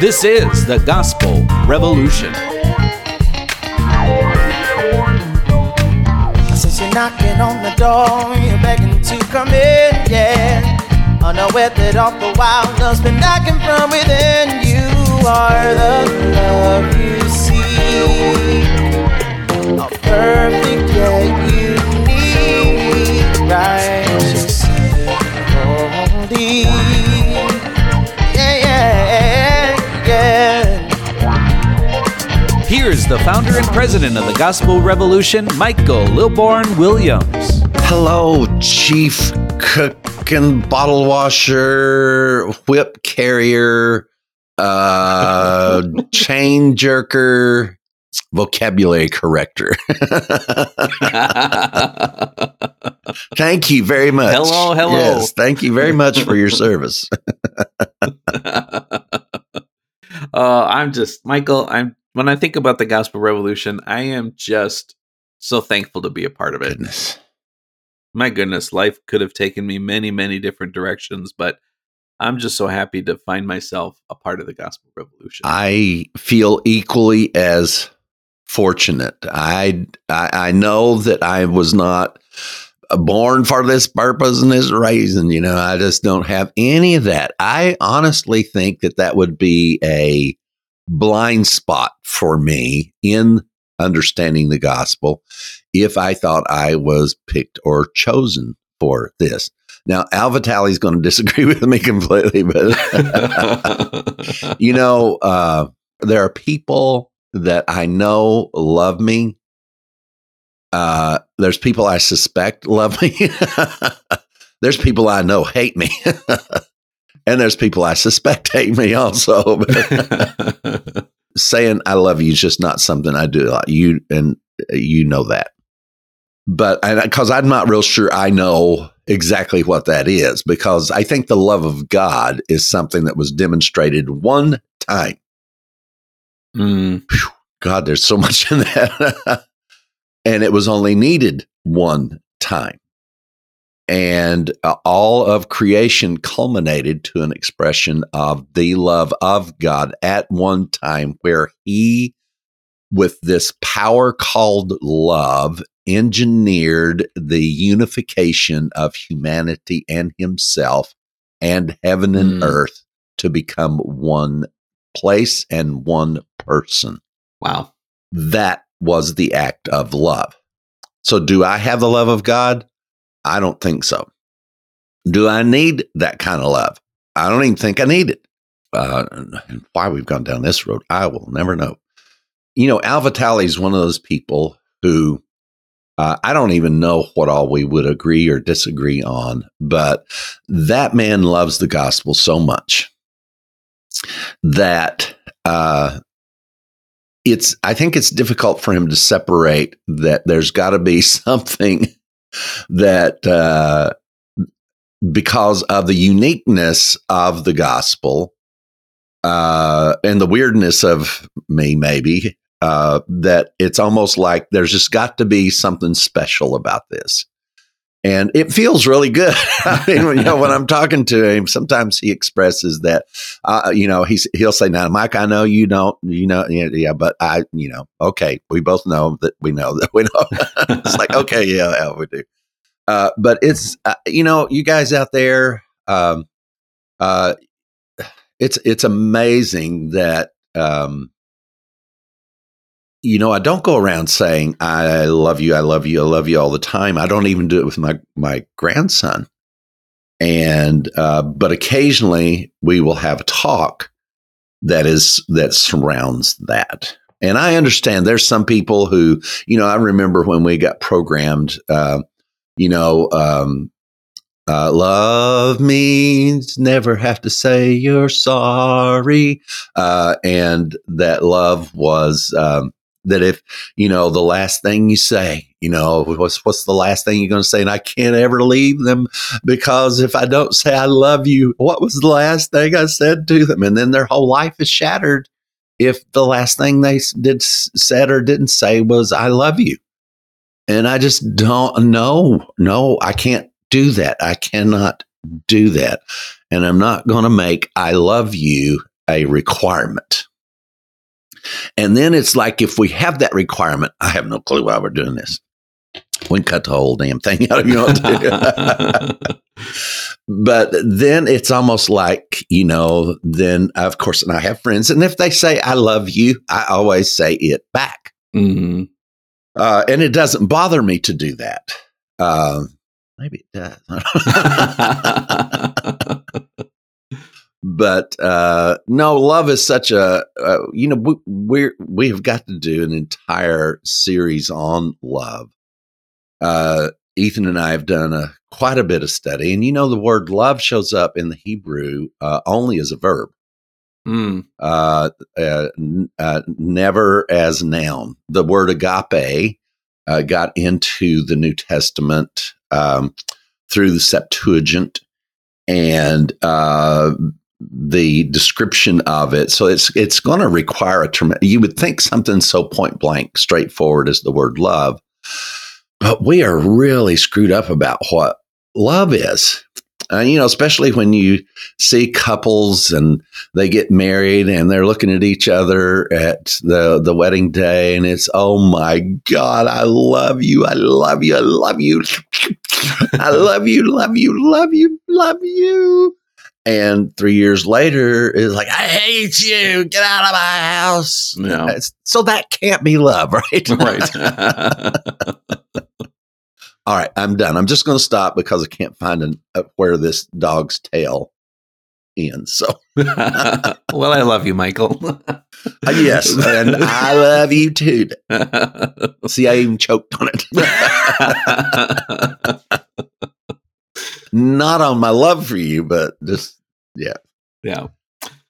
This is the Gospel Revolution. Since you're knocking on the door, you're begging to come in, yeah. Unaware that all the while love's been knocking from within. You are the love you see. A perfect yet unique, righteous, Here's the founder and president of the Gospel Revolution, Michael Lilborn Williams. Hello, Chief Cook and Bottle Washer, Whip Carrier, uh, Chain Jerker, Vocabulary Corrector. thank you very much. Hello, hello. Yes, thank you very much for your service. uh, I'm just Michael. I'm when I think about the Gospel Revolution, I am just so thankful to be a part of it. Goodness. My goodness, life could have taken me many, many different directions, but I'm just so happy to find myself a part of the Gospel Revolution. I feel equally as fortunate. I, I I know that I was not born for this purpose and this reason. You know, I just don't have any of that. I honestly think that that would be a blind spot for me in understanding the gospel if I thought I was picked or chosen for this. Now, Al Vitale is going to disagree with me completely, but you know, uh, there are people that I know love me. Uh, there's people I suspect love me. there's people I know hate me. And there's people I suspect hate me also. Saying I love you is just not something I do. You and you know that. But because I'm not real sure I know exactly what that is, because I think the love of God is something that was demonstrated one time. Mm, God, there's so much in that. and it was only needed one time. And uh, all of creation culminated to an expression of the love of God at one time, where He, with this power called love, engineered the unification of humanity and Himself and heaven and Mm. earth to become one place and one person wow. that was the act of love. So, do I have the love of God? I don't think so. Do I need that kind of love? I don't even think I need it. Uh, and why we've gone down this road, I will never know. You know, Al Vitale is one of those people who uh, I don't even know what all we would agree or disagree on, but that man loves the gospel so much that uh, it's I think it's difficult for him to separate that there's got to be something that uh, because of the uniqueness of the gospel uh, and the weirdness of me, maybe uh, that it's almost like there's just got to be something special about this. And it feels really good. I mean, when, you know, when I'm talking to him, sometimes he expresses that, uh, you know, he's he'll say, "Now, Mike, I know you don't, you know, yeah, yeah, but I, you know, okay, we both know that we know that we know." it's like, okay, yeah, yeah, we do. Uh, but it's, uh, you know, you guys out there, um, uh, it's it's amazing that um, you know I don't go around saying I love you, I love you, I love you all the time. I don't even do it with my my grandson. And uh, but occasionally we will have a talk that is that surrounds that. And I understand there's some people who, you know, I remember when we got programmed, uh, you know, um, uh, love means never have to say you're sorry. Uh, and that love was um, that if, you know, the last thing you say, you know, what's, what's the last thing you're going to say? And I can't ever leave them because if I don't say I love you, what was the last thing I said to them? And then their whole life is shattered if the last thing they did said or didn't say was I love you. And I just don't know. No, I can't do that. I cannot do that. And I'm not going to make I love you a requirement. And then it's like if we have that requirement, I have no clue why we're doing this. We can cut the whole damn thing out if you want to. but then it's almost like, you know, then of course, and I have friends, and if they say, I love you, I always say it back. Mhm. Uh, and it doesn't bother me to do that. Uh, maybe it does. but uh, no, love is such a uh, you know we we're, we have got to do an entire series on love. Uh, Ethan and I have done a quite a bit of study, and you know the word love shows up in the Hebrew uh, only as a verb, Mm. uh, uh, n- uh, never as noun. The word agape uh, got into the New Testament um, through the Septuagint, and uh, the description of it. So it's it's going to require a term. You would think something so point blank, straightforward as the word love, but we are really screwed up about what love is. Uh, you know, especially when you see couples and they get married and they're looking at each other at the the wedding day, and it's oh my god, I love you, I love you, I love you, I love you, love you, love you, love you. And three years later, it's like, I hate you. Get out of my house. Yeah. So that can't be love, right? right. All right, I'm done. I'm just going to stop because I can't find an, uh, where this dog's tail ends. So, well, I love you, Michael. uh, yes, and I love you too. See, I even choked on it. Not on my love for you, but just, yeah. Yeah.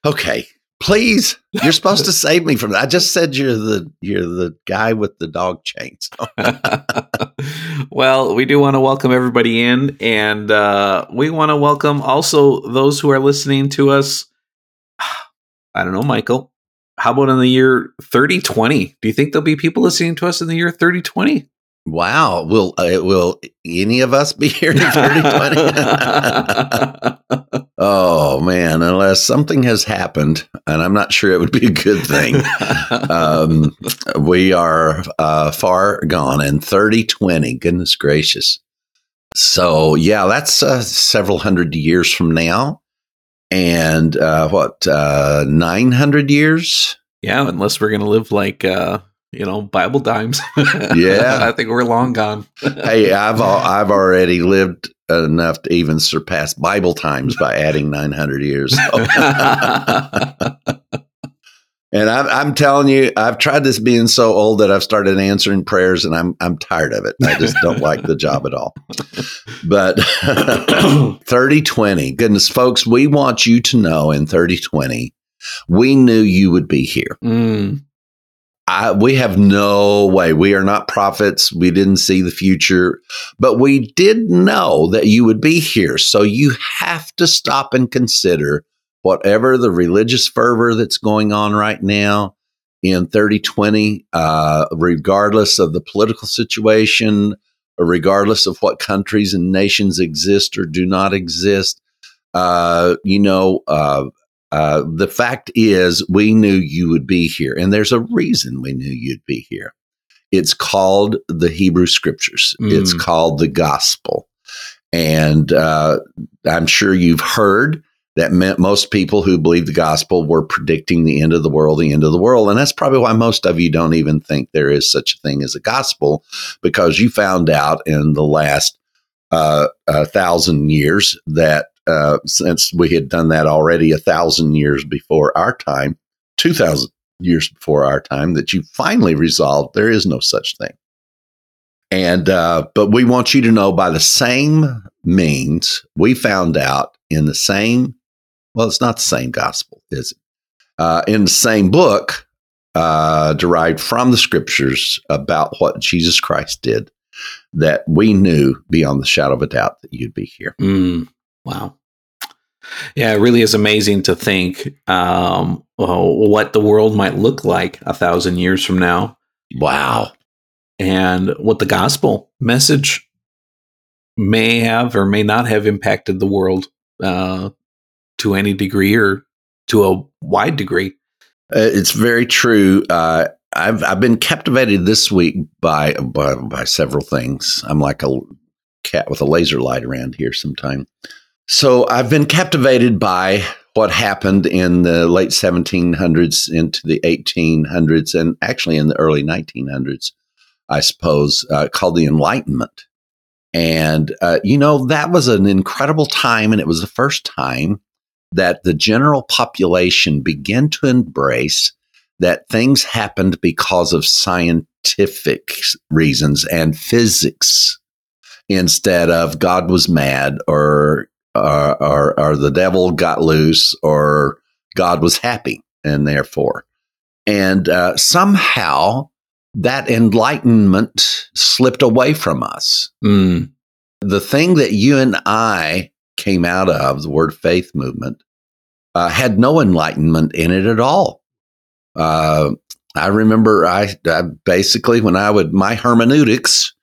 Okay. Please, you're supposed to save me from that. I just said you're the you're the guy with the dog chains. well, we do want to welcome everybody in, and uh, we want to welcome also those who are listening to us. I don't know, Michael. How about in the year 3020? Do you think there'll be people listening to us in the year 3020? Wow. Will uh, will any of us be here in 3020? oh man, unless something has happened, and I'm not sure it would be a good thing. um, we are uh, far gone in 3020. Goodness gracious. So yeah, that's uh, several hundred years from now, and uh, what uh, 900 years? yeah, unless we're gonna live like uh, you know Bible times. Yeah. I think we're long gone. hey, I've I've already lived enough to even surpass Bible times by adding 900 years. So- and I'm, I'm telling you, I've tried this being so old that I've started answering prayers, and I'm I'm tired of it. I just don't like the job at all. But 3020, goodness, folks, we want you to know in 3020, we knew you would be here. Mm, I, we have no way. We are not prophets. We didn't see the future, but we did know that you would be here. So you have to stop and consider whatever the religious fervor that's going on right now in 3020, uh, regardless of the political situation, regardless of what countries and nations exist or do not exist. Uh, you know, uh, uh, the fact is, we knew you would be here, and there's a reason we knew you'd be here. It's called the Hebrew Scriptures. Mm. It's called the Gospel, and uh, I'm sure you've heard that meant most people who believe the gospel were predicting the end of the world, the end of the world, and that's probably why most of you don't even think there is such a thing as a gospel, because you found out in the last uh, thousand years that uh, since we had done that already a thousand years before our time, 2,000 years before our time, that you finally resolved there is no such thing. And, uh, but we want you to know by the same means, we found out in the same, well, it's not the same gospel, is it? Uh, in the same book, uh, derived from the scriptures about what Jesus Christ did, that we knew beyond the shadow of a doubt that you'd be here. mm, wow. Yeah, it really is amazing to think um, what the world might look like a thousand years from now, Wow. and what the gospel message may have or may not have impacted the world uh, to any degree or to a wide degree. Uh, it's very true. Uh, I've I've been captivated this week by, by by several things. I'm like a cat with a laser light around here sometime. So I've been captivated by what happened in the late 1700s into the 1800s and actually in the early 1900s, I suppose, uh, called the Enlightenment. And, uh, you know, that was an incredible time. And it was the first time that the general population began to embrace that things happened because of scientific reasons and physics instead of God was mad or or, or, or the devil got loose or God was happy and therefore. And uh, somehow that enlightenment slipped away from us. Mm. The thing that you and I came out of, the word faith movement, uh, had no enlightenment in it at all. Uh, I remember I, I, basically when I would my hermeneutics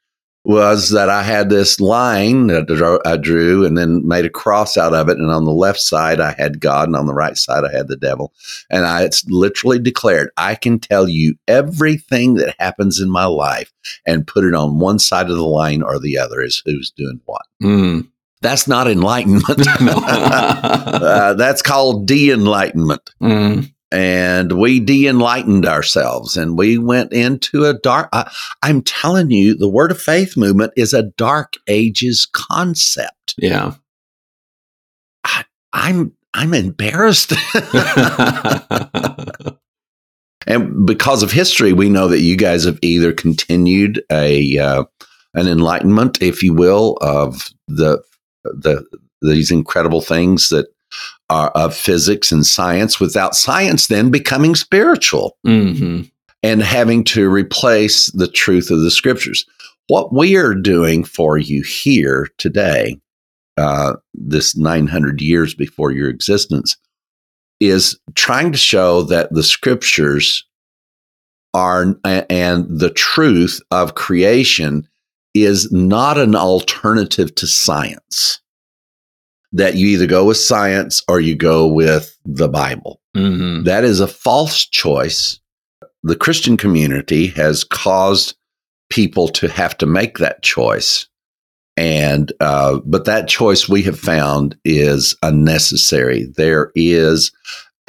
was that I had this line that I drew and then made a cross out of it. And on the left side, I had God, and on the right side, I had the devil. And I it's literally declared, I can tell you everything that happens in my life and put it on one side of the line or the other is who's doing what. Mm. That's not enlightenment. uh, that's called de enlightenment. Mm and we de-enlightened ourselves and we went into a dark I, i'm telling you the word of faith movement is a dark ages concept. Yeah. I, i'm i'm embarrassed. And because of history we know that you guys have either continued a uh, an enlightenment if you will of the the these incredible things that uh, of physics and science without science then becoming spiritual mm-hmm. and having to replace the truth of the scriptures. What we are doing for you here today, uh, this 900 years before your existence, is trying to show that the scriptures are and the truth of creation is not an alternative to science that you either go with science or you go with the Bible. Mm-hmm. That is a false choice. The Christian community has caused people to have to make that choice. And, uh, but that choice we have found is unnecessary. There is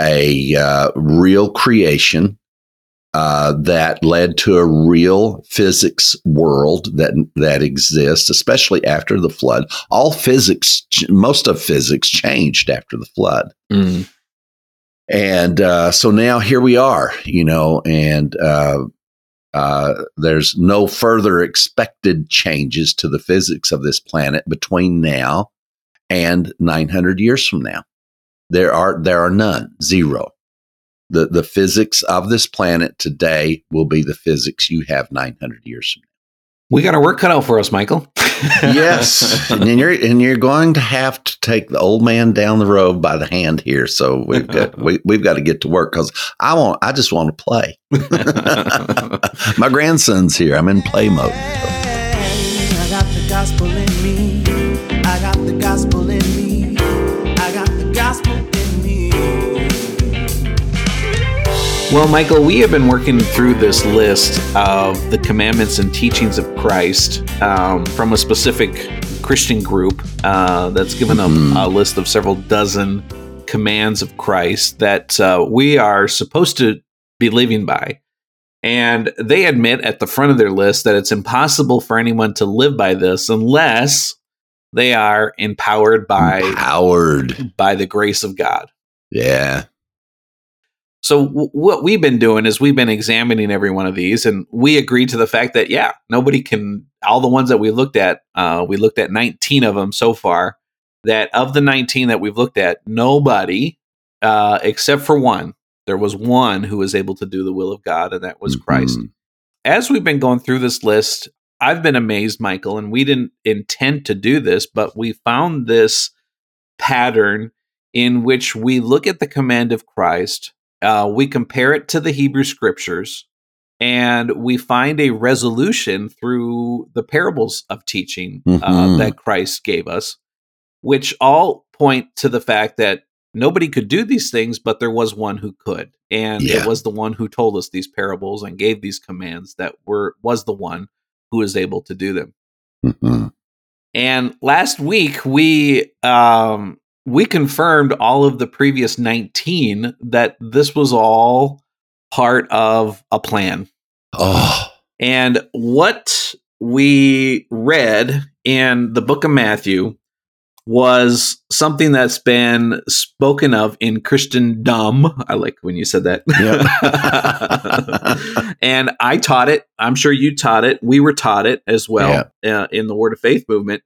a uh, real creation uh, that led to a real physics world that that exists, especially after the flood. All physics, most of physics, changed after the flood, mm. and uh, so now here we are, you know, and uh, uh, there's no further expected changes to the physics of this planet between now and 900 years from now. There are there are none, zero the, the physics of this planet today will be the physics you have 900 years from now. We got our work cut out for us, Michael. yes, and you're and you're going to have to take the old man down the road by the hand here. So we've got we, we've got to get to work because I want I just want to play. My grandson's here. I'm in play mode. I got the gospel in me. I got the gospel in me. I got the gospel Well, Michael, we have been working through this list of the commandments and teachings of Christ um, from a specific Christian group uh, that's given a, Mhm. a list of several dozen commands of Christ that uh, we are supposed to be living by. And they admit at the front of their list that it's impossible for anyone to live by this unless they are empowered by empowered by the grace of God. Yeah. So w- what we've been doing is we've been examining every one of these, and we agreed to the fact that yeah, nobody can. All the ones that we looked at, uh, we looked at 19 of them so far. That of the 19 that we've looked at, nobody, uh, except for one, there was one who was able to do the will of God, and that was Christ. Mhm. As we've been going through this list, I've been amazed, Michael, and we didn't intend to do this, but we found this pattern in which we look at the command of Christ, uh, we compare it to the Hebrew scriptures, and we find a resolution through the parables of teaching uh, Mhm. that Christ gave us, which all point to the fact that nobody could do these things, but there was one who could. And Yeah. it was the one who told us these parables and gave these commands that were was the one who was able to do them. Mhm. And last week we um we confirmed all of the previous 19 that this was all part of a plan. Oh, And what we read in the book of Matthew was something that's been spoken of in Christendom. I like when you said that. and I taught it. I'm sure you taught it. We were taught it as well uh, in the Word of Faith movement.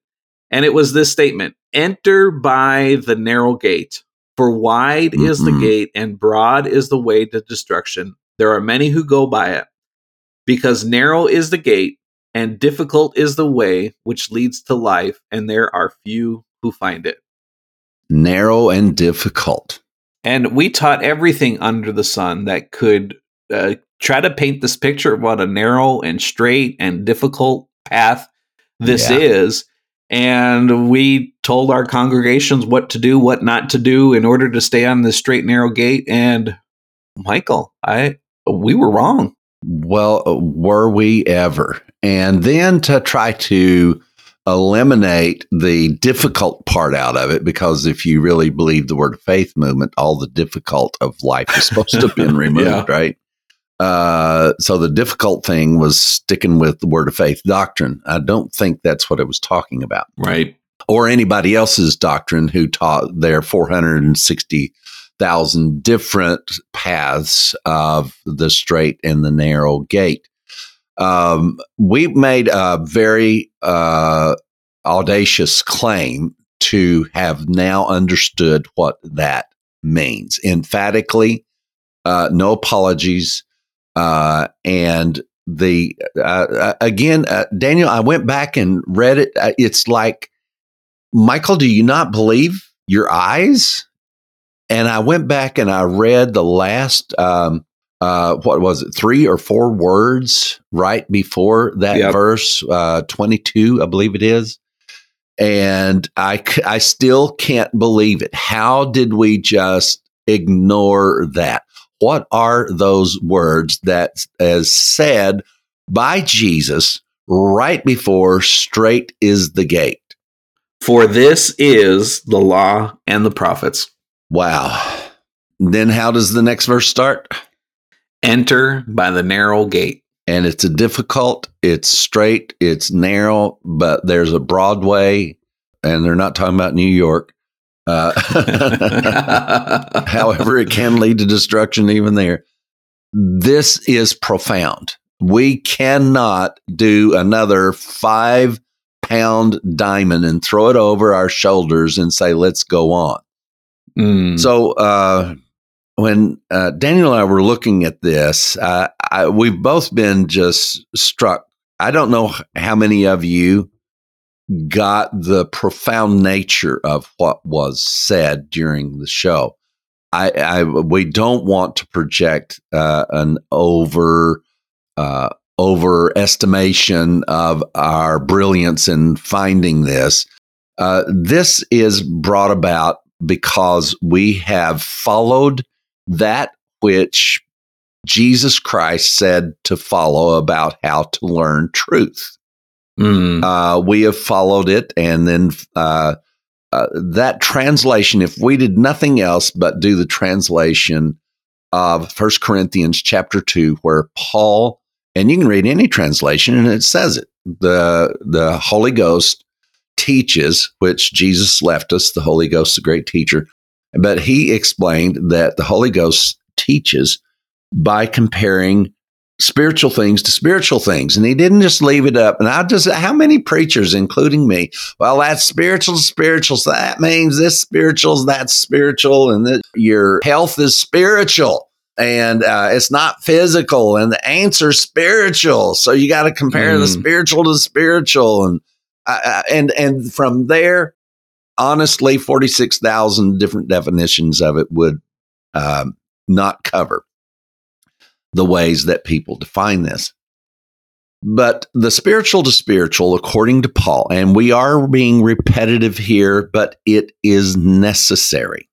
And it was this statement Enter by the narrow gate, for wide is the Mhm. gate and broad is the way to destruction. There are many who go by it, because narrow is the gate and difficult is the way which leads to life, and there are few who find it. narrow and difficult. And we taught everything under the sun that could uh, try to paint this picture of what a narrow and straight and difficult path this Yeah. is. And we told our congregations what to do, what not to do in order to stay on the straight, narrow gate. And Michael, I we were wrong. Well, uh, were we ever? And then to try to eliminate the difficult part out of it, because if you really believe the word of faith movement, all the difficult of life is supposed to have been removed, Yeah. right? Uh, so the difficult thing was sticking with the word of faith doctrine. I don't think that's what it was talking about. Right. or anybody else's doctrine who taught their 460,000 different paths of the straight and the narrow gate. Um, we made a very uh, audacious claim to have now understood what that means emphatically, uh, no apologies, uh, and the uh, uh, again, uh, Daniel, I went back and read it. Uh, it's like Michael, do you not believe your eyes? And I went back and I read the last, um, uh, what was it, three or four words right before that Yep. verse, uh, 22, I believe it is. And I, I still can't believe it. How did we just ignore that? What are those words that as said by Jesus right before straight is the gate? For this is the law and the prophets. Wow. Then how does the next verse start? Enter by the narrow gate. And it's a difficult, it's straight, it's narrow, but there's a broad way, and they're not talking about New York. Uh, however, it can lead to destruction even there. This is profound. We cannot do another five pound diamond and throw it over our shoulders and say, let's go on. Mm. So uh, when uh, Daniel and I were looking at this, uh, I, we've both been just struck. I don't know how many of you got the profound nature of what was said during the show. I, I we don't want to project uh, an over uh, overestimation of our brilliance in finding this. Uh, this is brought about because we have followed that which Jesus Christ said to follow about how to learn truth. Mm. Uh, we have followed it, and then uh, uh, that translation. If we did nothing else but do the translation of First Corinthians chapter two, where Paul and you can read any translation, and it says it. the The Holy Ghost teaches, which Jesus left us. The Holy Ghost, the great teacher, but he explained that the Holy Ghost teaches by comparing spiritual things to spiritual things. And he didn't just leave it up. And I just, how many preachers, including me, well, that's spiritual to spiritual. So that means this spiritual, that's spiritual, and that your health is spiritual. And uh, it's not physical, and the answer's spiritual. So you got to compare the Mm. spiritual to spiritual, and uh, uh, and and from there, honestly, forty six thousand different definitions of it would um, not cover the ways that people define this. But the spiritual to spiritual, according to Paul, and we are being repetitive here, but it is necessary.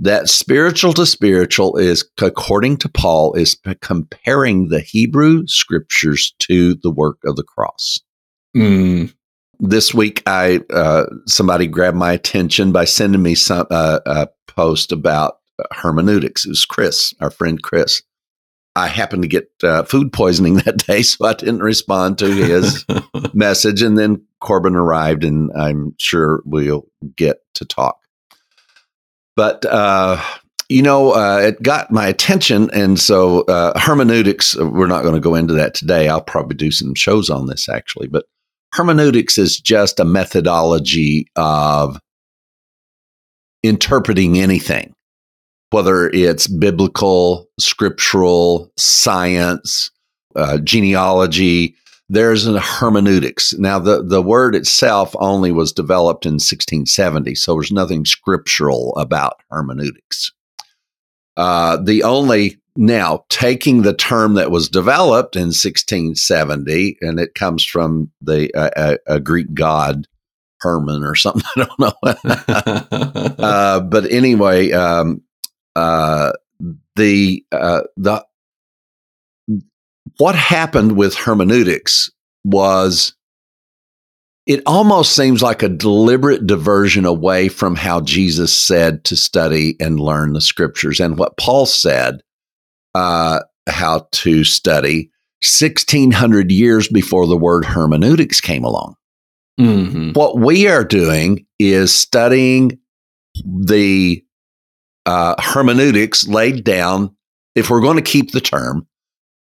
that spiritual to spiritual is, according to Paul, is comparing the Hebrew scriptures to the work of the cross. Mm. This week, I uh, somebody grabbed my attention by sending me some uh, a post about hermeneutics. It was Chris, our friend Chris. I happened to get uh, food poisoning that day, so I didn't respond to his message. And then Corbin arrived, and I'm sure we'll get to talk. But uh, you know, uh, it got my attention, and so uh, hermeneutics. We're not going to go into that today. I'll probably do some shows on this actually, but hermeneutics is just a methodology of interpreting anything, whether it's biblical, scriptural, science, uh, genealogy, there's a hermeneutics. Now, the, the word itself only was developed in 1670, so there's nothing scriptural about hermeneutics. Uh, the only now taking the term that was developed in 1670, and it comes from the uh, a, a, Greek god Herman or something. I don't know. uh, but anyway, um, uh, the uh, the what happened with hermeneutics was it almost seems like a deliberate diversion away from how Jesus said to study and learn the scriptures and what Paul said uh, how to study 1600 years before the word hermeneutics came along. Mm-hmm. What we are doing is studying the uh, hermeneutics laid down, if we're going to keep the term,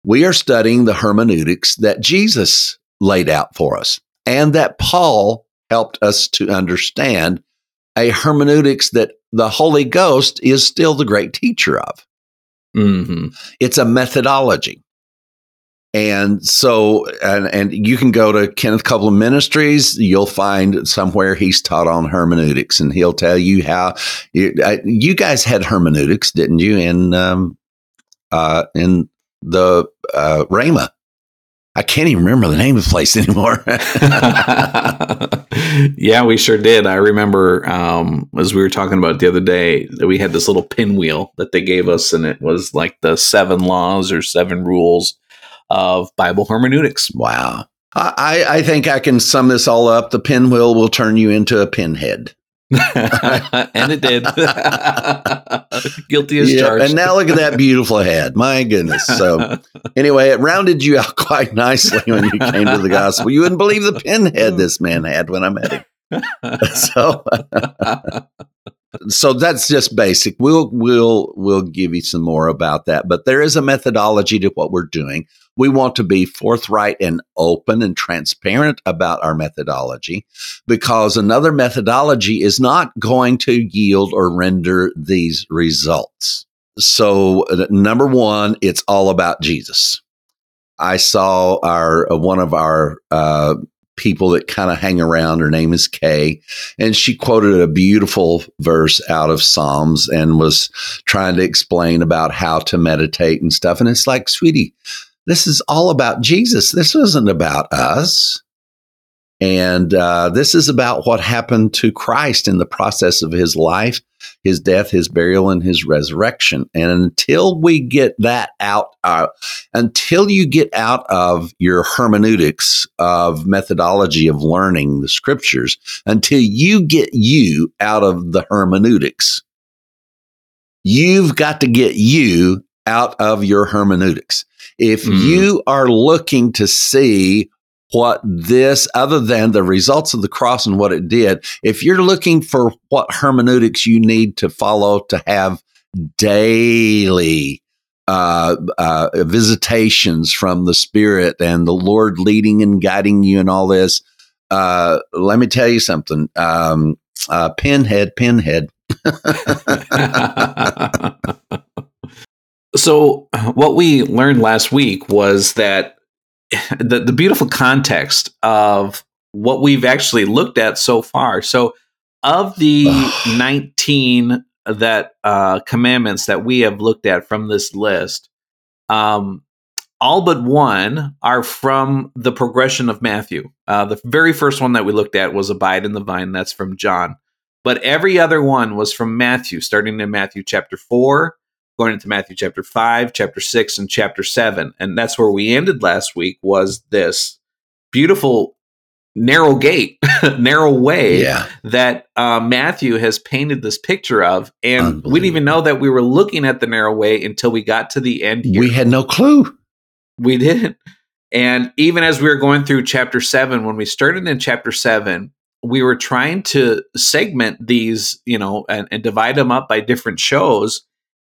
we are studying the hermeneutics that Jesus laid out for us and that Paul helped us to understand a hermeneutics that the Holy Ghost is still the great teacher of. Mm-hmm. It's a methodology. And so, and, and you can go to Kenneth Copeland Ministries. You'll find somewhere he's taught on hermeneutics, and he'll tell you how you, uh, you guys had hermeneutics, didn't you? In um, uh, in the uh, Rhema. I can't even remember the name of the place anymore. yeah, we sure did. I remember um, as we were talking about the other day that we had this little pinwheel that they gave us, and it was like the seven laws or seven rules of Bible hermeneutics. Wow. I, I think I can sum this all up. The pinwheel will turn you into a pinhead. and it did. Guilty as yeah, charged. And now look at that beautiful head. My goodness. So, anyway, it rounded you out quite nicely when you came to the gospel. You wouldn't believe the pinhead this man had when I met him. so, so that's just basic. We'll we'll we'll give you some more about that, but there is a methodology to what we're doing. We want to be forthright and open and transparent about our methodology because another methodology is not going to yield or render these results. So, uh, number one, it's all about Jesus. I saw our uh, one of our uh, people that kind of hang around. Her name is Kay. And she quoted a beautiful verse out of Psalms and was trying to explain about how to meditate and stuff. And it's like, sweetie, this is all about Jesus. This isn't about us. And uh, this is about what happened to Christ in the process of his life, his death, his burial, and his resurrection. And until we get that out, uh, until you get out of your hermeneutics of methodology of learning the scriptures, until you get you out of the hermeneutics, you've got to get you out of your hermeneutics. If mm. you are looking to see what this, other than the results of the cross and what it did, if you're looking for what hermeneutics you need to follow to have daily uh, uh, visitations from the Spirit and the Lord leading and guiding you and all this, uh, let me tell you something. Um, uh, pinhead, pinhead. so, what we learned last week was that the, the beautiful context of what we've actually looked at so far. So, of the 19 that uh, commandments that we have looked at from this list, um, all but one are from the progression of Matthew. Uh, the very first one that we looked at was abide in the vine. That's from John. But every other one was from Matthew, starting in Matthew chapter 4, going into Matthew chapter 5, chapter 6, and chapter 7. And that's where we ended last week was this beautiful narrow gate, narrow way Yeah. that uh, Matthew has painted this picture of. And we didn't even know that we were looking at the narrow way until we got to the end here. We had no clue. We didn't. And even as we were going through chapter seven, when we started in chapter seven, we were trying to segment these, you know, and, and divide them up by different shows.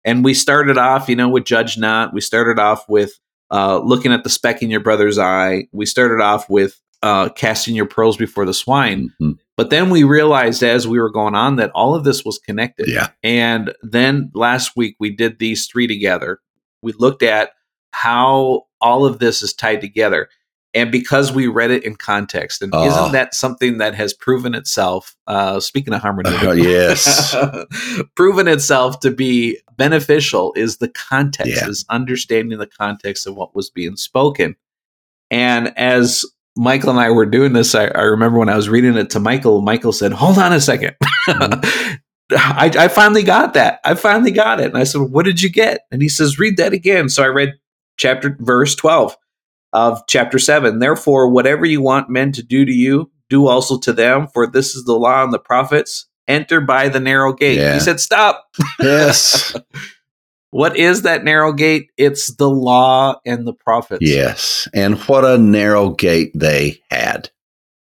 And we started off, you know, with Judge Not. We started off with uh, looking at the speck in your brother's eye. We started off with uh, casting your pearls before the swine. Mhm. But then we realized as we were going on that all of this was connected. Yeah. And then last week we did these three together. We looked at how all of this is tied together. And because we read it in context, and Oh. isn't that something that has proven itself? Uh, speaking of harmony, Uh, yes. proven itself to be beneficial is the context, Yeah. is understanding the context of what was being spoken. And as Michael and I were doing this, I, I remember when I was reading it to Michael, Michael said, Hold on a 2nd I, I finally got that. I finally got it. And I said, What did you get? And he says, Read that again. So I read chapter, verse 12 of chapter 7. Therefore, whatever you want men to do to you, do also to them, for this is the law and the prophets. Enter by the narrow gate. Yeah. He said, Stop. yes. What is that narrow gate? It's the law and the prophets. Yes. And what a narrow gate they had.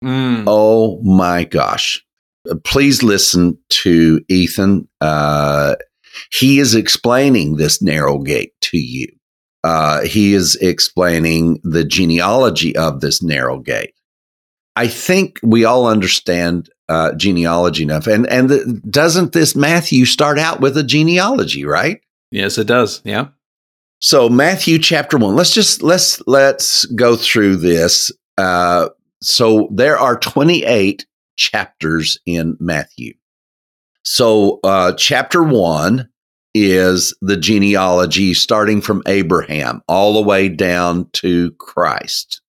Mm. Oh my gosh. Uh, Please listen to Ethan. Uh, he is explaining this narrow gate to you. Uh, he is explaining the genealogy of this narrow gate. I think we all understand uh, genealogy enough. And, and the, doesn't this Matthew start out with a genealogy, right? Yes, it does. Yeah. So Matthew chapter one. Let's just let's let's go through this. Uh, so there are twenty eight chapters in Matthew. So uh, chapter one is the genealogy starting from Abraham all the way down to Christ.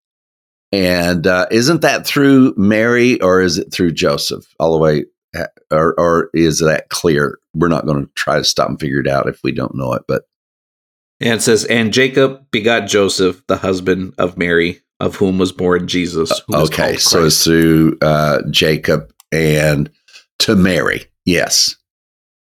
And uh, isn't that through Mary or is it through Joseph all the way? uh, Or, or is that clear? We're not going to try to stop and figure it out if we don't know it, but And it says, And Jacob begot Joseph, the husband of Mary, of whom was born Jesus. Okay, so it's through uh, Jacob and to Mary. Yes.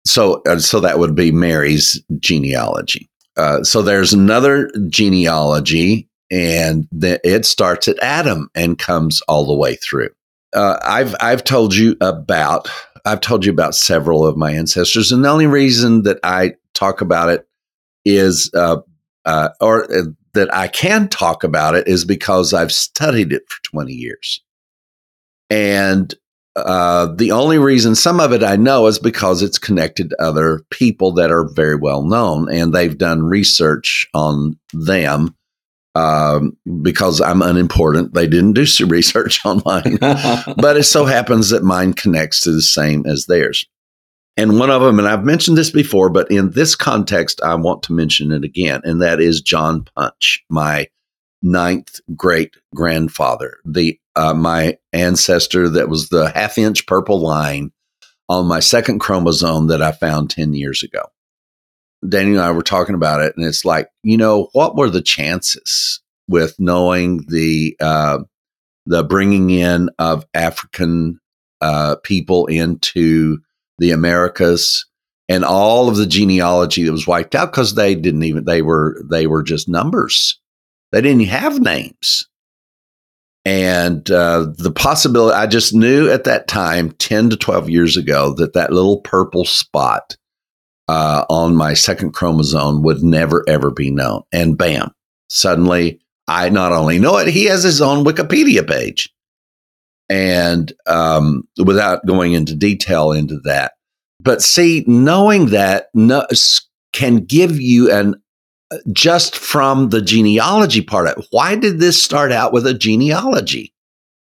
So, uh, so that would be Mary's genealogy. Uh, so there's another genealogy, and it starts at Adam and comes all the way through. Uh, I've I've told you about I've told you about several of my ancestors, and the only reason that I talk about it is, uh, uh, or uh, that I can talk about it is because I've studied it for 20 years. And uh, the only reason some of it I know is because it's connected to other people that are very well known and they've done research on them. Um, because I'm unimportant, they didn't do some research on mine but it so happens that mine connects to the same as theirs. And one of them, and I've mentioned this before, but in this context, I want to mention it again, and that is John Punch, my ninth great grandfather, the uh, my ancestor that was the half inch purple line on my second chromosome that I found 10 years ago. Danny and I were talking about it, and it's like, you know, what were the chances with knowing the uh, the bringing in of African uh, people into the Americas and all of the genealogy that was wiped out because they didn't even they were they were just numbers. They didn't have names. And uh, the possibility, I just knew at that time, 10 to 12 years ago, that that little purple spot uh, on my second chromosome would never, ever be known. And bam, suddenly I not only know it, he has his own Wikipedia page. And um, without going into detail into that, but see, knowing that no, can give you an just from the genealogy part of it. Why did this start out with a genealogy?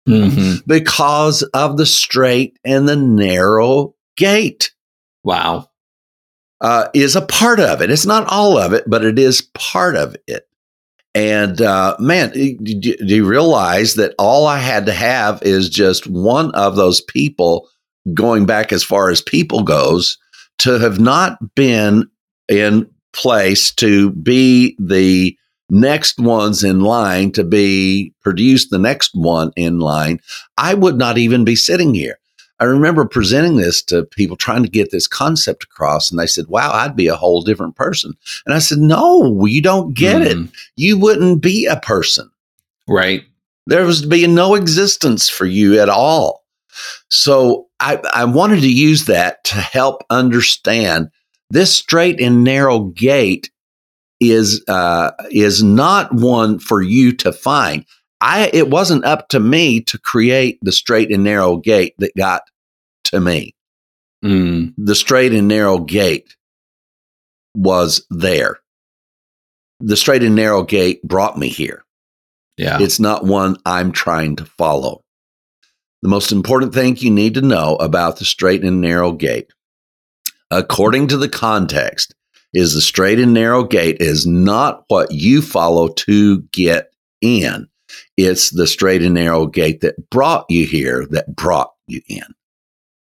Mhm. Because of the straight and the narrow gate Wow. uh, is a part of it. It's not all of it, but it is part of it. And uh, man, do do you realize that all I had to have is just one of those people going back as far as people goes, to have not been in place to be the next ones in line to be produce the next one in line, I would not even be sitting here. I remember presenting this to people trying to get this concept across, and they said, Wow, I'd be a whole different person. And I said, No, you don't get Mm. it. You wouldn't be a person. Right. There was to be no existence for you at all. So I, I wanted to use that to help understand this straight and narrow gate is uh, is not one for you to find. I it wasn't up to me to create the straight and narrow gate that got to me. Mm. The straight and narrow gate was there. The straight and narrow gate brought me here. Yeah. It's not one I'm trying to follow. The most important thing you need to know about the straight and narrow gate, according to the context, is the straight and narrow gate is not what you follow to get in. It's the straight and narrow gate that brought you here, that brought you in.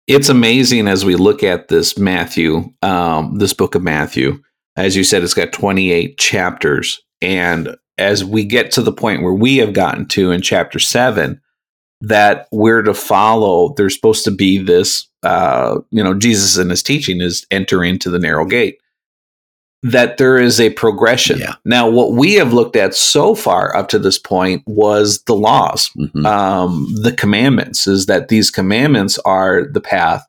it's amazing as we look at this Matthew, um, this book of Matthew. As you said, it's got 28 chapters. And as we get to the point where we have gotten to in chapter seven, that we're to follow, there's supposed to be this, uh, you know, Jesus and his teaching is enter into the narrow gate. That there is a progression. Yeah. Now, what we have looked at so far up to this point was the laws Mhm. um, the commandments is that these commandments are the path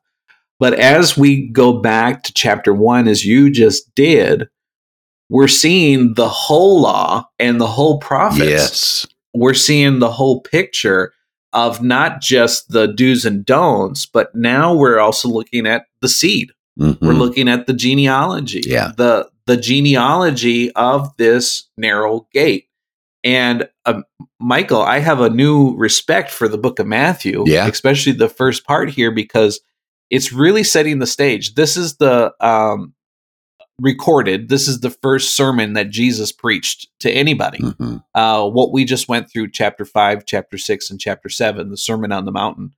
but as we go back to chapter one as you just did we're seeing the whole law and the whole prophets yes. we're seeing the whole picture of not just the do's and don'ts but now we're also looking at the seed Mhm. we're looking at the genealogy Yeah. the the genealogy of this narrow gate and um, michael i have a new respect for the book of matthew Yeah. especially the first part here because it's really setting the stage this is the um recorded this is the first sermon that jesus preached to anybody Mhm. uh, what we just went through chapter 5 chapter 6 and chapter 7 the sermon on the mountain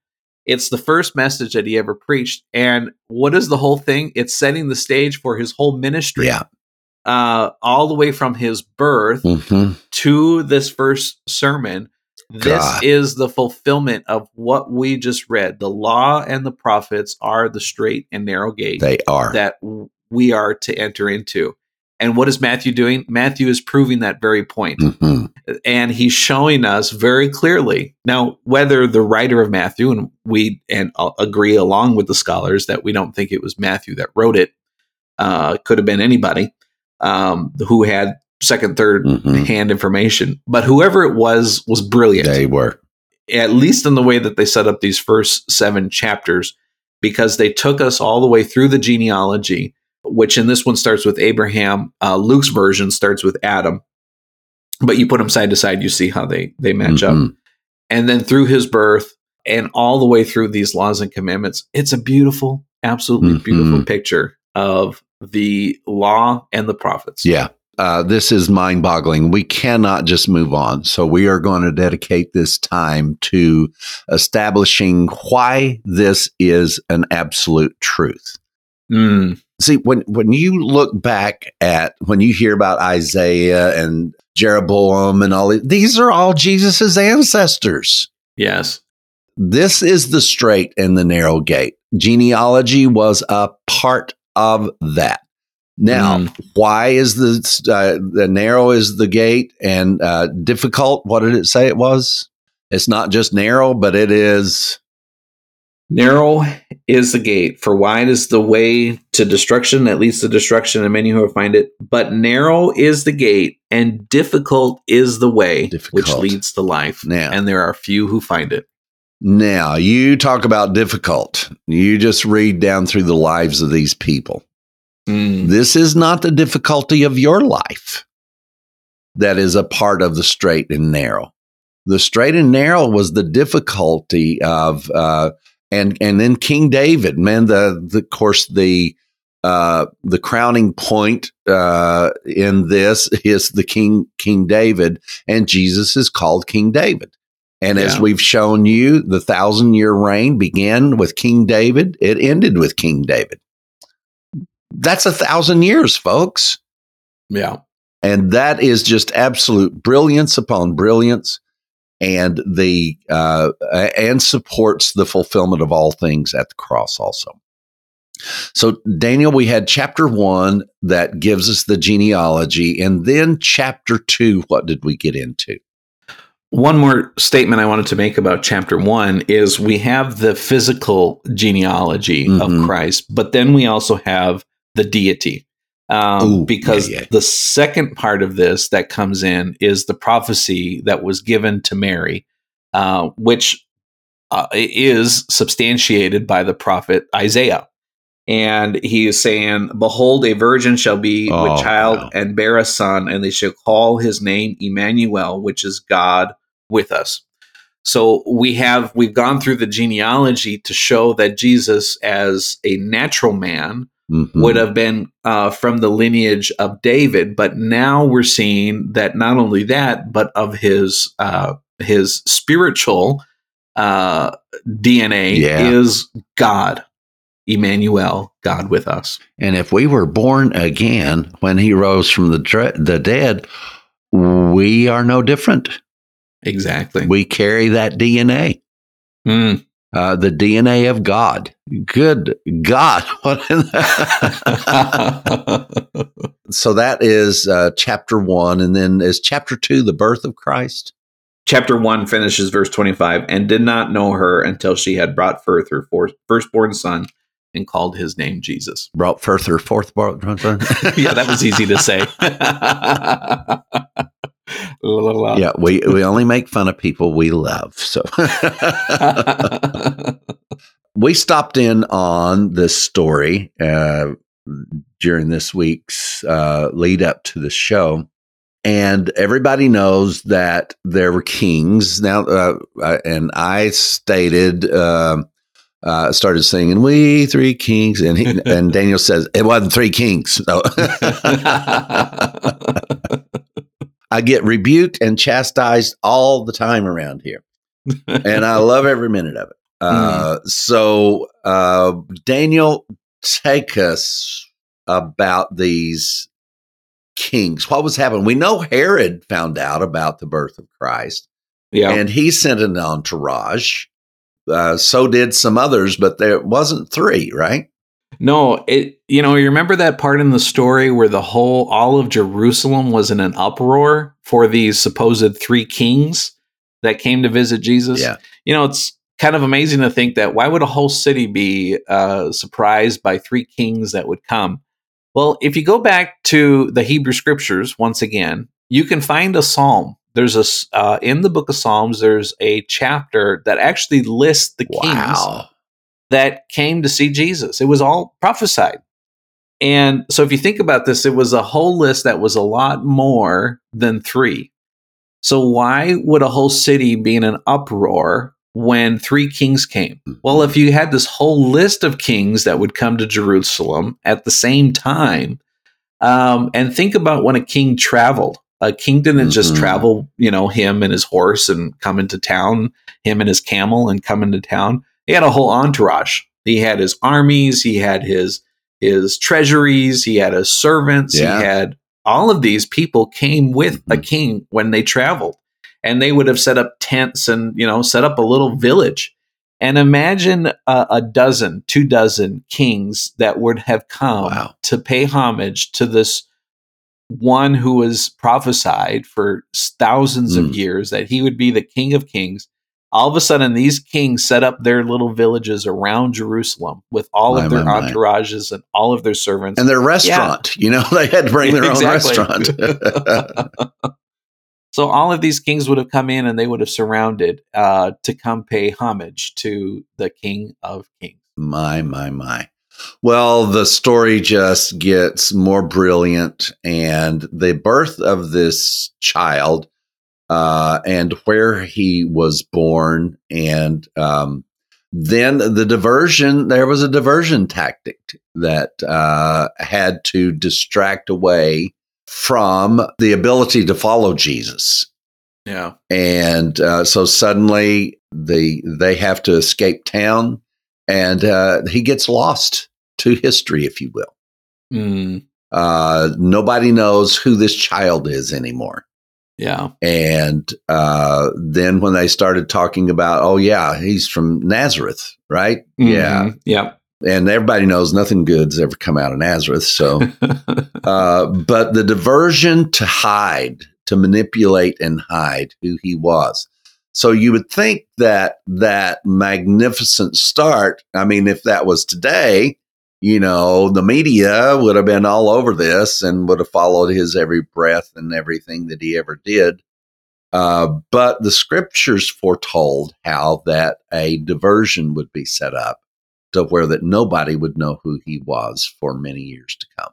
it's the first message that he ever preached and what is the whole thing it's setting the stage for his whole ministry Yeah. uh, all the way from his birth Mhm. to this first sermon this God. is the fulfillment of what we just read the law and the prophets are the straight and narrow gate They are. that w- we are to enter into and what is matthew doing matthew is proving that very point Mhm. and he's showing us very clearly now whether the writer of matthew and we and uh, agree along with the scholars that we don't think it was matthew that wrote it uh could have been anybody um who had second third Mhm. hand information but whoever it was was brilliant They were. at least in the way that they set up these first seven chapters, because they took us all the way through the genealogy, which in this one starts with Abraham. Uh, Luke's version starts with Adam, but you put them side to side, you see how they they match up, Mhm. and then through his birth and all the way through these laws and commandments. It's a beautiful, absolutely Mhm. beautiful picture of the law and the prophets. Yeah. Uh, this is mind boggling. We cannot just move on. So, we are going to dedicate this time to establishing why this is an absolute truth. Mm, See, when, when you look back at, when you hear about Isaiah and Jeroboam and all, these are all Jesus's ancestors. yes. This is the straight and the narrow gate. Genealogy was a part of that. Now, Mm. why is the uh, the narrow is the gate and uh, difficult? What did it say it was? It's not just narrow, but it is. Narrow is the gate, for wide is the way to destruction that leads to destruction, and many who find it. But narrow is the gate, and difficult is the way which leads to life. Now, And there are few who find it. now you talk about difficult. You just read down through the lives of these people. Mm, This is not the difficulty of your life. That is a part of the straight and narrow. The straight and narrow was the difficulty of, uh, and and then King David, man, the the of course the uh, the crowning point uh, in this is the King King David, and Jesus is called King David. And as we've shown you, the thousand year reign began with King David, it ended with King David. That's a thousand years, folks. Yeah. And that is just absolute brilliance upon brilliance and the uh, and supports the fulfillment of all things at the cross also. So Daniel, we had chapter one that gives us the genealogy, and then chapter two, what did we get into? One more statement I wanted to make about chapter one is we have the physical genealogy Mhm. of Christ, but then we also have the deity. Um, Ooh, because yeah, yeah. the second part of this that comes in is the prophecy that was given to Mary, uh, which uh, is substantiated by the prophet Isaiah. And he is saying, Behold, a virgin shall be Oh, with child wow. and bear a son, and they shall call his name Emmanuel, which is God with us. So we have we've gone through the genealogy to show that Jesus, as a natural man, Mhm. would have been uh, from the lineage of David, but now we're seeing that not only that, but of his uh, his spiritual uh, DNA Yeah. is God, Emmanuel, God with us. And if we were born again when he rose from the, the dead, we are no different. Exactly. We carry that DNA, Mm. Uh, the DNA of God. Good God. What in the- so that is uh, chapter one. And then is chapter two the birth of Christ? Chapter one finishes verse twenty-five, and did not know her until she had brought forth her firstborn son, and called his name Jesus. Brought forth her fourth born son? yeah, that was easy to say. La, la, la. yeah, we, we only make fun of people we love. So we stopped in on this story uh, during this week's uh, lead up to the show. And everybody knows that there were kings. Now, uh, uh, and I stated, um uh, started singing, We Three Kings. And, he, and Daniel says, It wasn't three kings. No. I get rebuked and chastised all the time around here and I love every minute of it. Uh, So, uh, Daniel, take us about these kings. What was happening? We know Herod found out about the birth of Christ, yeah. and he sent an entourage. Uh, so did some others, but there wasn't three, right? No, it you know, you remember that part in the story where the whole all of Jerusalem was in an uproar for these supposed three kings that came to visit Jesus? Yeah. You know, it's kind of amazing to think that why would a whole city be uh, surprised by three kings that would come? Well, if you go back to the Hebrew scriptures once again, you can find a psalm. There's a uh, in the book of Psalms. There's a chapter that actually lists the kings Wow. That came to see Jesus. It was all prophesied. And so if you think about this, it was a whole list that was a lot more than three. So why would a whole city be in an uproar when three kings came? Well, if you had this whole list of kings that would come to Jerusalem at the same time, um, and think about when a king traveled. A king didn't just Mhm. travel, you know, him and his horse and come into town, him and his camel and come into town he had a whole entourage. He had his armies, he had his his treasuries, he had his servants, Yeah. he had all of these people came with a Mhm. king when they traveled. And they would have set up tents and, you know, set up a little village. And imagine a, a dozen, two dozen kings that would have come Wow. to pay homage to this one who was prophesied for thousands Mm. of years that he would be the king of kings all of a sudden these kings set up their little villages around Jerusalem with all My, of their my, my. entourages and all of their servants. And their restaurant, you know, they had to bring their Exactly. own restaurant. so all of these kings would have come in and they would have surrounded uh, to come pay homage to the King of Kings. My, my, my. Well, the story just gets more brilliant, and the birth of this child uh, and where he was born, and um, then the diversion. There was a diversion tactic that uh, had to distract away from the ability to follow Jesus. Yeah. and uh, so suddenly the they have to escape town, and uh, he gets lost to history, if you will. Mm, Uh, nobody knows who this child is anymore. Yeah. And uh, then when they started talking about, oh yeah, he's from Nazareth, right? Yeah, Mhm. Yep. and everybody knows nothing good's ever come out of Nazareth. So, uh, but the diversion to hide, to manipulate and hide who he was. So you would think that that magnificent start. I mean, if that was today, you know, the media would have been all over this and would have followed his every breath and everything that he ever did. Uh, but the scriptures foretold how that a diversion would be set up to where that nobody would know who he was for many years to come.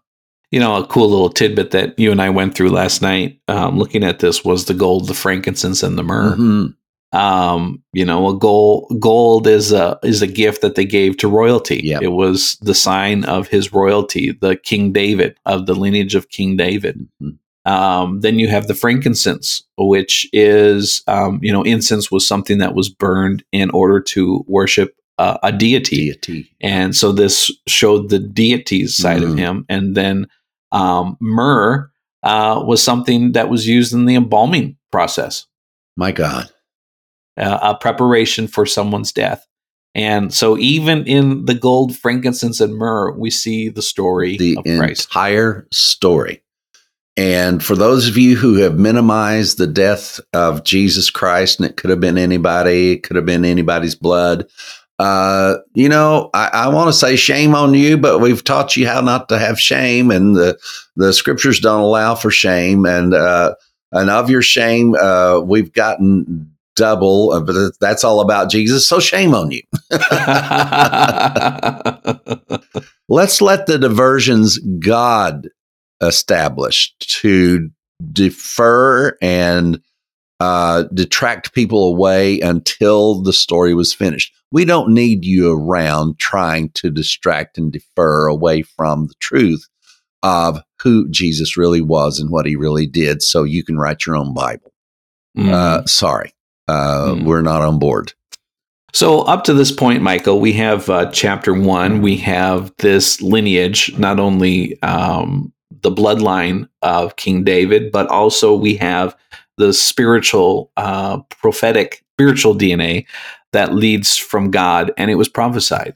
you know, a cool little tidbit that you and I went through last night, um, looking at this, was the gold, the frankincense, and the myrrh. Mhm. Um, you know, a gold gold is a is a gift that they gave to royalty. Yeah. It was the sign of his royalty, the King David of the lineage of King David. Mhm. Um, then you have the frankincense, which is, um, you know, incense was something that was burned in order to worship uh, a deity. Deity. And so this showed the deity's side of Mhm. him. And then um, myrrh uh, was something that was used in the embalming process, My God. Uh, a preparation for someone's death. And so even in the gold, frankincense, and myrrh, we see the story the of Christ. entire story. And for those of you who have minimized the death of Jesus Christ, and it could have been anybody, it could have been anybody's blood, uh, you know, I, I want to say shame on you, but we've taught you how not to have shame, and the the scriptures don't allow for shame, and uh, and of your shame, uh, we've gotten double, but that's all about Jesus. So shame on you. let's let the diversions God established to defer and uh, detract people away until the story was finished. We don't need you around trying to distract and defer away from the truth of who Jesus really was and what he really did so you can write your own Bible. Mm. Uh, sorry, uh, Mm. we're not on board. So, up to this point, Michael, we have uh, chapter one. We have this lineage, not only um, the bloodline of King David, but also we have the spiritual, uh, prophetic, spiritual DNA that leads from God, and it was prophesied.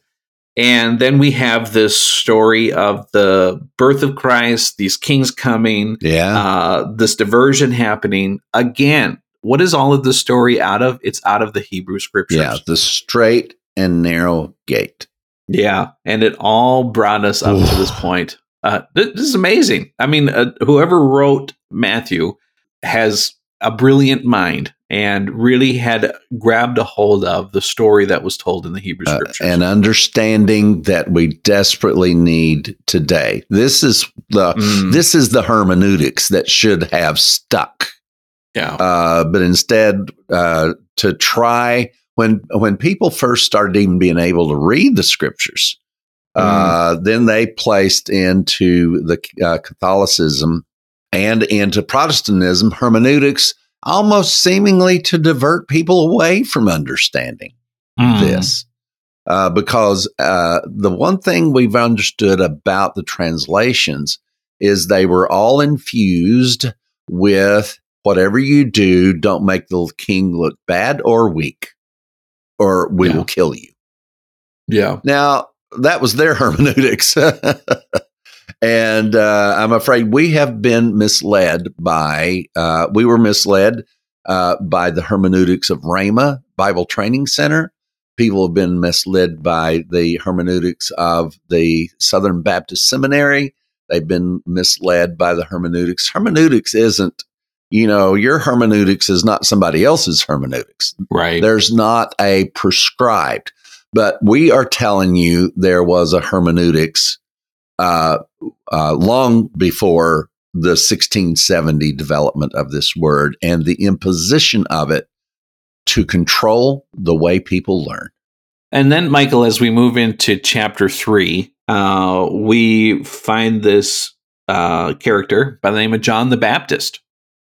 And then we have this story of the birth of Christ, these kings coming, Yeah. uh, this diversion happening. Again, what is all of the story out of? It's out of the Hebrew scriptures. yeah. The straight and narrow gate. Yeah, and it all brought us up to this point. Uh, th- this is amazing. I mean, uh, whoever wrote Matthew has a brilliant mind and really had grabbed a hold of the story that was told in the Hebrew uh, scriptures. an understanding that we desperately need today. This is the Mm, this is the hermeneutics that should have stuck, yeah, uh, but instead uh, to try when when people first started even being able to read the scriptures, uh, then they placed into the uh, Catholicism and into Protestantism hermeneutics almost seemingly to divert people away from understanding Mm, this. Uh, because uh, the one thing we've understood about the translations is they were all infused with whatever you do, don't make the king look bad or weak, or we Yeah. will kill you. yeah, Now, that was their hermeneutics. and uh, I'm afraid we have been misled by, uh, we were misled uh, by the hermeneutics of Rhema Bible Training Center. People have been misled by the hermeneutics of the Southern Baptist Seminary. They've been misled by the hermeneutics. Hermeneutics isn't, you know, your hermeneutics is not somebody else's hermeneutics. right. There's not a prescribed, but we are telling you there was a hermeneutics uh, uh, long before the 1670 development of this word and the imposition of it to control the way people learn. And then, Michael, as we move into chapter three, uh, we find this uh, character by the name of John the Baptist.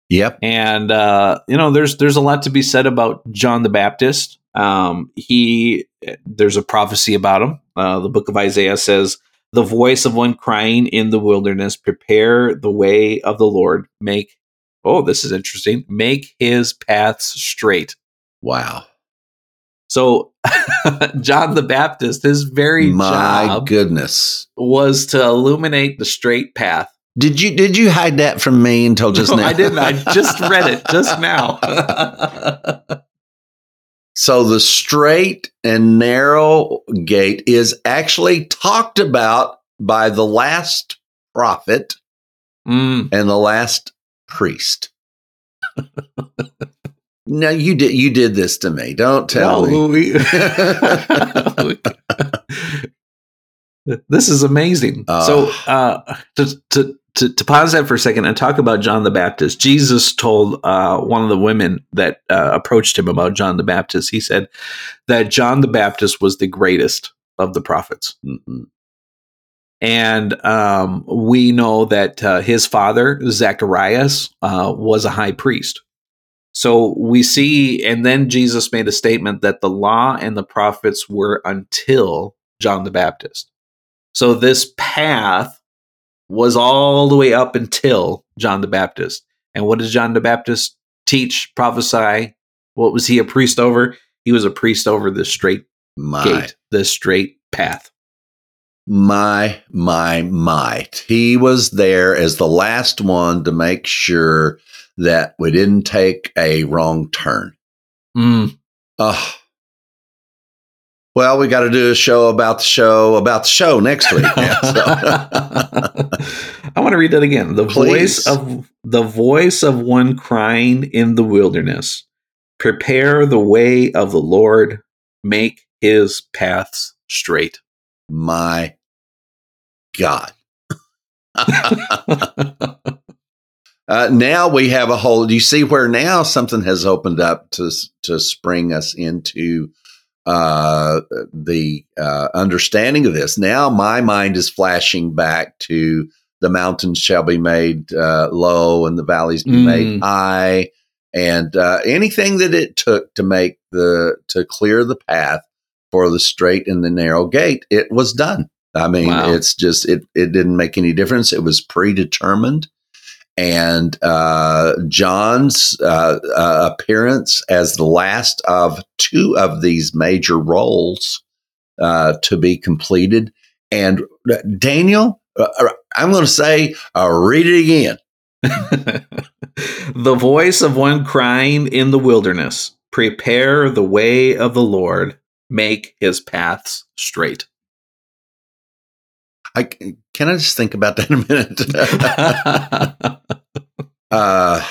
Yep. And uh, you know, there's there's a lot to be said about John the Baptist. Um, he there's a prophecy about him. Uh, the book of Isaiah says, "The voice of one crying in the wilderness, prepare the way of the Lord. Make oh, this is interesting. Make his paths straight." Wow. So John the Baptist, his very My job goodness. was to illuminate the straight path. Did you did you hide that from me until just No, now? I didn't. I just read it just now. So the straight and narrow gate is actually talked about by the last prophet Mm, and the last priest. no, you did you did this to me. Don't tell no, me. we- this is amazing. Uh. so uh, to, to to to pause that for a second and talk about John the Baptist. Jesus told uh, one of the women that uh, approached him about John the Baptist. He said that John the Baptist was the greatest of the prophets. Mm-mm. And um, we know that uh, his father, Zacharias, uh, was a high priest. So we see, and then Jesus made a statement that the law and the prophets were until John the Baptist. So this path was all the way up until John the Baptist. And what does John the Baptist teach, prophesy? What was he a priest over? He was a priest over the straight My gate, the straight path. my my my. He was there as the last one to make sure that we didn't take a wrong turn. Mm. Oh. Well, we got to do a show about the show about the show next week. Yeah, so. I want to read that again. The Please. voice of the voice of one crying in the wilderness. Prepare the way of the Lord, make his paths straight. My God. Uh, now we have a whole. Do you see where now something has opened up to to spring us into uh, the uh, understanding of this? Now my mind is flashing back to the mountains shall be made uh, low and the valleys be Mm. made high, and uh, anything that it took to make the to clear the path for the straight and the narrow gate, it was done. I mean, Wow. it's just it it didn't make any difference. It was predetermined and uh, John's uh, uh, appearance as the last of two of these major roles uh, to be completed. And uh, Daniel, uh, I'm going to say, read it again. the voice of one crying in the wilderness. Prepare the way of the Lord, make his paths straight. I can I just think about that a minute. uh,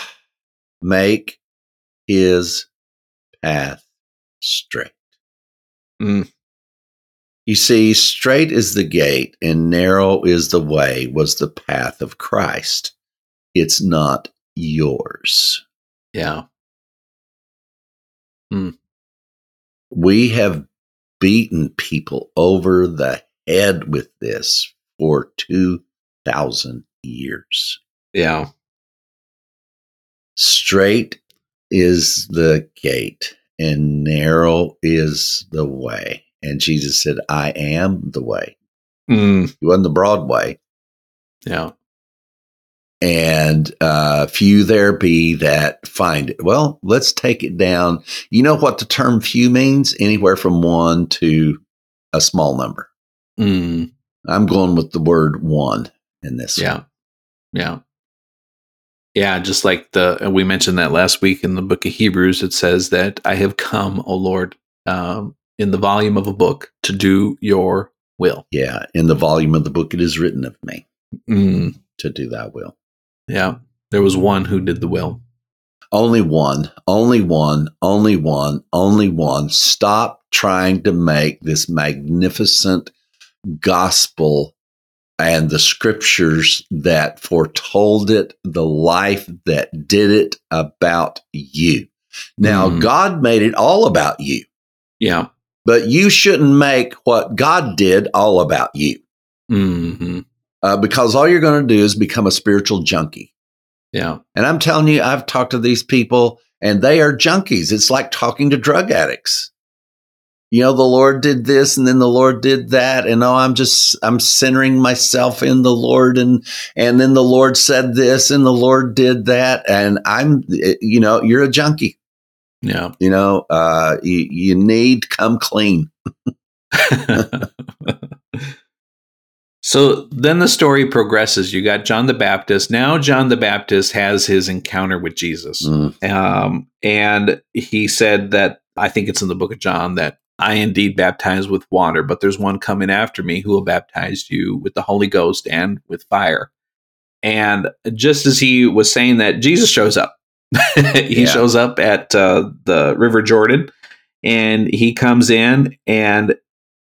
make his path straight. Mm. You see, straight is the gate and narrow is the way, was the path of Christ. It's not yours. yeah. We have beaten people over the head with this for 2,000 years. Yeah. Straight is the gate and narrow is the way. And Jesus said, I am the way. Mm. He wasn't the broad way. Yeah. And uh, few there be that find it. Well, let's take it down. You know what the term few means? Anywhere from one to a small number. Mm. I'm going with the word one in this. one. Yeah. Yeah. Yeah, just like the we mentioned that last week in the book of Hebrews, it says that I have come, O Lord, um, in the volume of a book to do your will. Yeah. In the volume of the book, it is written of me Mm, to do thy will. yeah, there was one who did the will. Only one, only one, only one, only one. Stop trying to make this magnificent gospel and the scriptures that foretold it, the life that did it about you. Now, Mhm. God made it all about you, Yeah. but you shouldn't make what God did all about you hmm uh, because all you're going to do is become a spiritual junkie. Yeah. And I'm telling you, I've talked to these people and they are junkies. It's like talking to drug addicts. You know, the Lord did this and then the Lord did that. And oh, I'm just, I'm centering myself in the Lord. And, and then the Lord said this and the Lord did that. And I'm, you know, you're a junkie. Yeah. You know, uh, you, you need come clean. so then the story progresses. You got John the Baptist. Now John the Baptist has his encounter with Jesus. Mm, Um, and he said that I think it's in the book of John that I indeed baptize with water, but there's one coming after me who will baptize you with the Holy Ghost and with fire. And just as he was saying that, Jesus shows up. he Yeah. shows up at uh, the River Jordan and he comes in and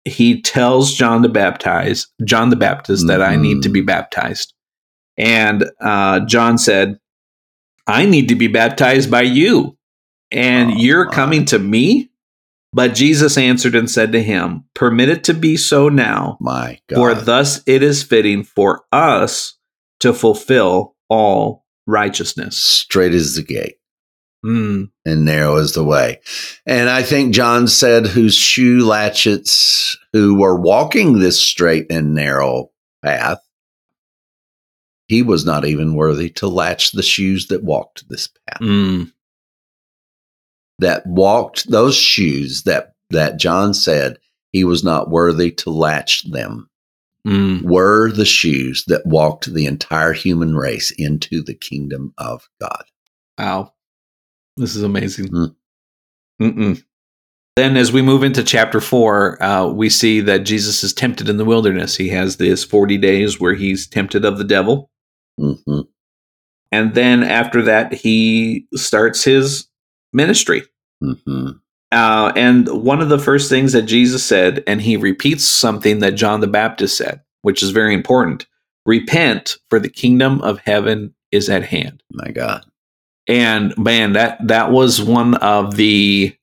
he tells John to baptize, John the Baptist, that I need to be baptized. And uh, John said, I need to be baptized by you, and Oh, you're my. coming to me? But Jesus answered and said to him, Permit it to be so now, my God. for thus it is fitting for us to fulfill all righteousness. Straight is the gate. Mm, and narrow is the way. And I think John said, whose shoe latchets who were walking this straight and narrow path, he was not even worthy to latch the shoes that walked this path. mm, That walked those shoes that that John said he was not worthy to latch them mm. were the shoes that walked the entire human race into the kingdom of God. Wow. This is amazing. Mm. Then, as we move into chapter four, uh, we see that Jesus is tempted in the wilderness. He has this 40 days where he's tempted of the devil. hmm And then after that, he starts his ministry. Hmm Uh, and one of the first things that Jesus said, and he repeats something that John the Baptist said, which is very important repent, for the kingdom of heaven is at hand. My God. and man that that was one of the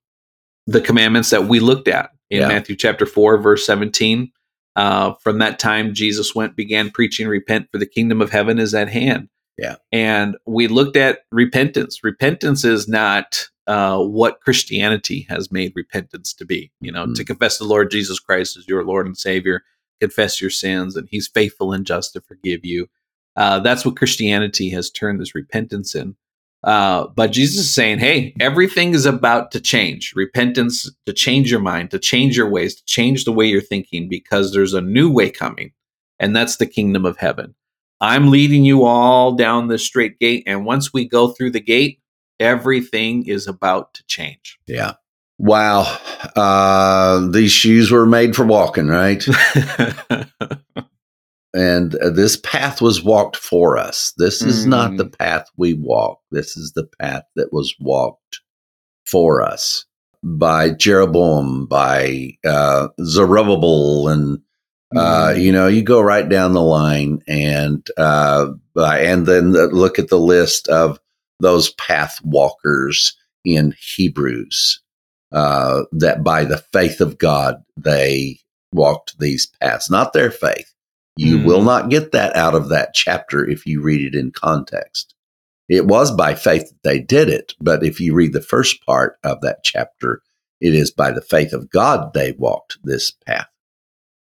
the commandments that we looked at in Yeah. matthew chapter 4 verse 17 uh, from that time jesus went began preaching repent for the kingdom of heaven is at hand Yeah. and we looked at repentance repentance is not uh, what christianity has made repentance to be you know Mhm. to confess the lord jesus christ as your lord and savior confess your sins and he's faithful and just to forgive you uh, that's what christianity has turned this repentance in uh, but Jesus is saying, hey, everything is about to change. Repentance to change your mind, to change your ways, to change the way you're thinking, because there's a new way coming, and that's the kingdom of heaven. I'm leading you all down the straight gate, and once we go through the gate, everything is about to change. Yeah. Wow. Uh, these shoes were made for walking, right? and uh, this path was walked for us. This is not Mm. the path we walk. This is the path that was walked for us by Jeroboam, by uh, Zerubbabel, and uh, Mm. you know, you go right down the line, and uh, and then look at the list of those path walkers in Hebrews. Uh, that by the faith of God they walked these paths, not their faith. You Mm. will not get that out of that chapter if you read it in context. It was by faith that they did it, but if you read the first part of that chapter, it is by the faith of God they walked this path.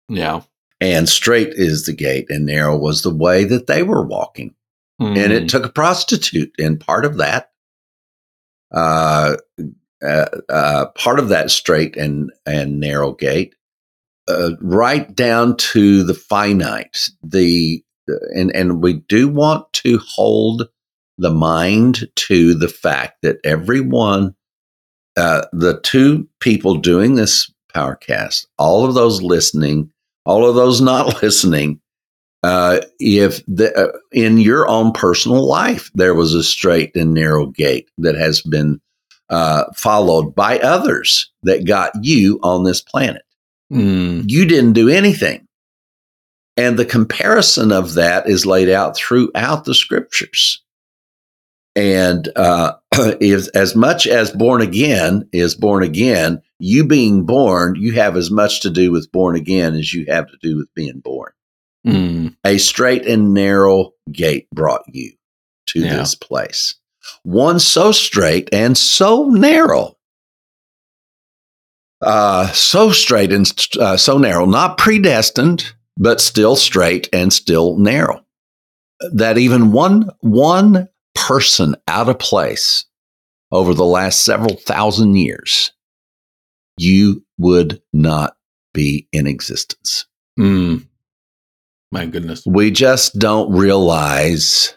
Yeah. And straight is the gate, and narrow was the way that they were walking. And Mm. it took a prostitute, and part of that, uh, uh, uh, part of that straight and and narrow gate, uh, right down to the finite. The and and we do want to hold the mind to the fact that everyone, uh, the two people doing this powercast, all of those listening, all of those not listening, uh, if the, uh, in your own personal life there was a straight and narrow gate that has been uh, followed by others that got you on this planet, Mm. you didn't do anything. And the comparison of that is laid out throughout the scriptures. And uh, if as much as born again is born again, you being born, you have as much to do with born again as you have to do with being born. Mm. A straight and narrow gate brought you. to Yeah. this place. One so straight and so narrow. Uh, so straight and uh, so narrow, not predestined, but still straight and still narrow. That even one one person out of place over the last several thousand years, you would not be in existence. Mm. My goodness. We just don't realize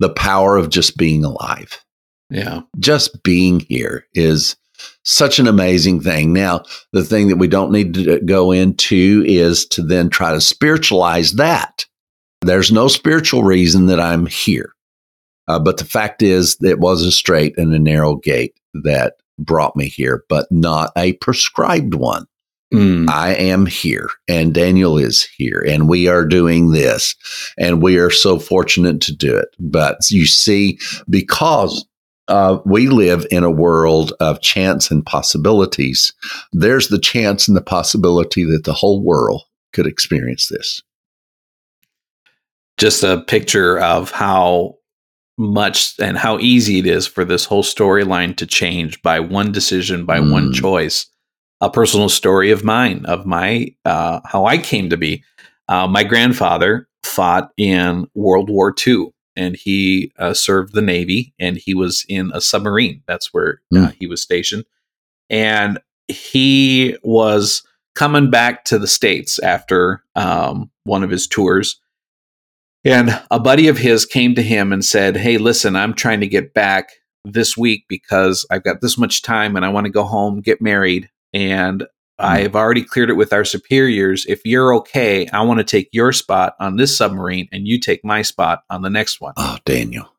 the power of just being alive. Yeah. Just being here is such an amazing thing. Now, the thing that we don't need to go into is to then try to spiritualize that. There's no spiritual reason that I'm here. Uh, but the fact is, it was a straight and a narrow gate that brought me here, but not a prescribed one. Mm. I am here and Daniel is here and we are doing this and we are so fortunate to do it. But you see, because uh, we live in a world of chance and possibilities, there's the chance and the possibility that the whole world could experience this. Just a picture of how much and how easy it is for this whole storyline to change by one decision, by one Mm. choice. A personal story of mine, of my uh, how I came to be. Uh, my grandfather fought in World War II, and he uh, served the Navy, and he was in a submarine. That's where uh, Mm. he was stationed, and he was coming back to the states after um, one of his tours. And a buddy of his came to him and said, Hey, listen, I'm trying to get back this week because I've got this much time and I want to go home, get married. And hmm. I've already cleared it with our superiors. If you're okay, I want to take your spot on this submarine and you take my spot on the next one. Oh, Daniel.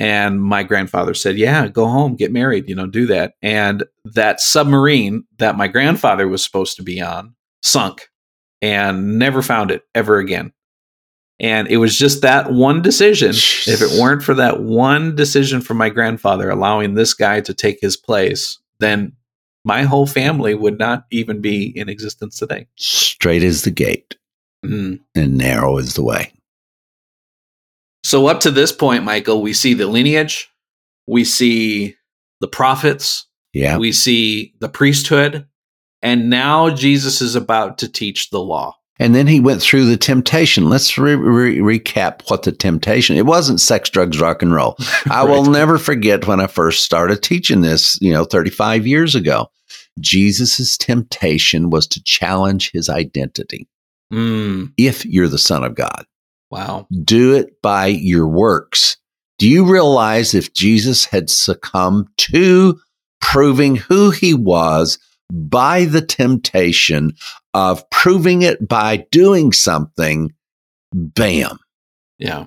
And my grandfather said, Yeah, go home, get married, you know, do that. And that submarine that my grandfather was supposed to be on sunk and never found it ever again. And it was just that one decision. If it weren't for that one decision from my grandfather allowing this guy to take his place, then my whole family would not even be in existence today. Straight is the gate Mm. and narrow is the way. So up to this point, Michael, we see the lineage, we see the prophets, Yeah. we see the priesthood, and now Jesus is about to teach the law. And then he went through the temptation. Let's re- re- recap what the temptation. It wasn't sex, drugs, rock and roll. I will never forget when I first started teaching this, you know, 35 years ago. Jesus' temptation was to challenge his identity. Mm, If you're the son of God, wow. do it by your works. Do you realize if Jesus had succumbed to proving who he was by the temptation of proving it by doing something, bam, Yeah.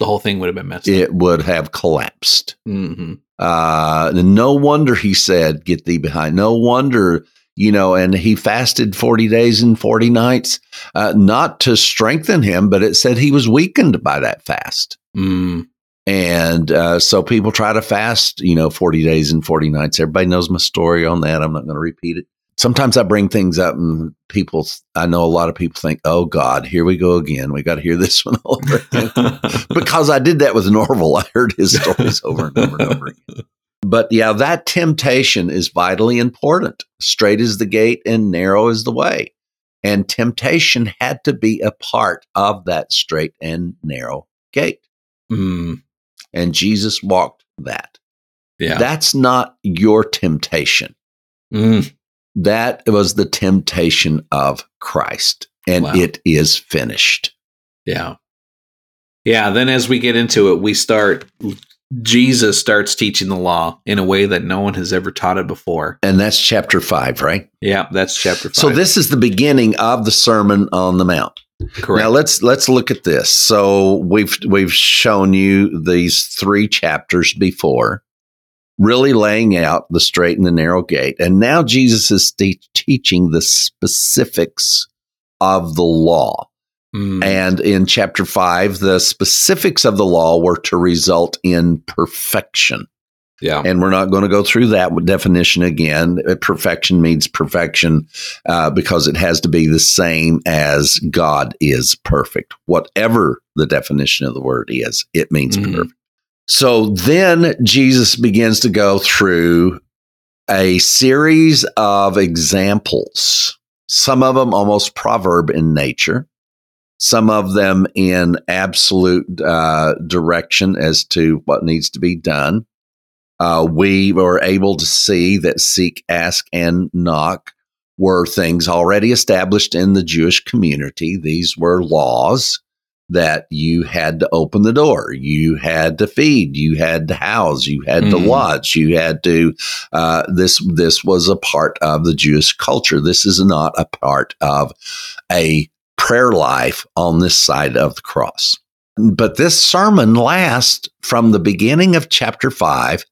The whole thing would have been messed up. it would have collapsed. hmm Uh, no wonder he said, Get thee behind. No wonder, you know, and he fasted 40 days and 40 nights, uh, not to strengthen him, but it said he was weakened by that fast. Mm, And uh, so people try to fast, you know, 40 days and 40 nights. Everybody knows my story on that. I'm not going to repeat it. Sometimes I bring things up and people, I know a lot of people think, oh God, here we go again. We got to hear this one over again. because I did that with Norvel. I heard his stories over and over and over again. But yeah, that temptation is vitally important. Straight is the gate and narrow is the way. And temptation had to be a part of that straight and narrow gate. Mm, And Jesus walked that. yeah. That's not your temptation. Mm, That was the temptation of Christ. And Wow. it is finished. yeah. Yeah. Then as we get into it, we start, Jesus starts teaching the law in a way that no one has ever taught it before. And that's chapter five, right? Yeah. That's chapter five. So this is the beginning of the Sermon on the Mount. correct. Now let's let's look at this. So we've we've shown you these three chapters before, really laying out the straight and the narrow gate, and now Jesus is te- teaching the specifics of the law. Mm, And in chapter five, the specifics of the law were to result in perfection. Yeah. And we're not going to go through that definition again. Perfection means perfection uh, because it has to be the same as God is perfect. Whatever the definition of the word is, it means Mhm. perfect. So then Jesus begins to go through a series of examples, some of them almost proverb in nature, some of them in absolute uh, direction as to what needs to be done. Uh, we were able to see that seek, ask, and knock were things already established in the Jewish community. These were laws that you had to open the door, you had to feed, you had to house, you had to Mhm. watch, you had to. Uh, this this was a part of the Jewish culture. This is not a part of a prayer life on this side of the cross. But this sermon lasts from the beginning of chapter five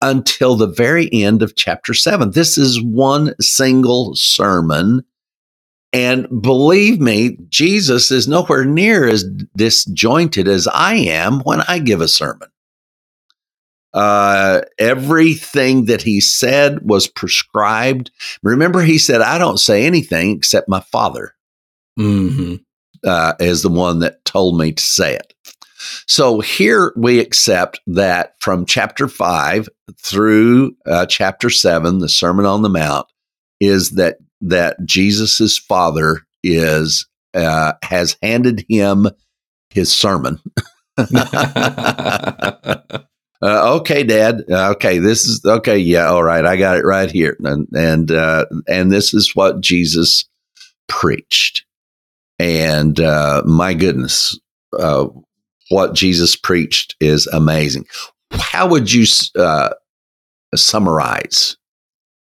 until the very end of chapter seven. This is one single sermon. And believe me, Jesus is nowhere near as disjointed as I am when I give a sermon. Uh, everything that he said was prescribed. Remember, he said, I don't say anything except my father hmm uh, is the one that told me to say it. So here we accept that from chapter five through uh, chapter seven, the Sermon on the Mount, is that that Jesus's father is uh, has handed him his sermon. Uh, okay, Dad. Okay, this is okay. Yeah, all right. I got it right here, and and uh, and this is what Jesus preached. And uh, my goodness, uh, what Jesus preached is amazing. How would you uh, summarize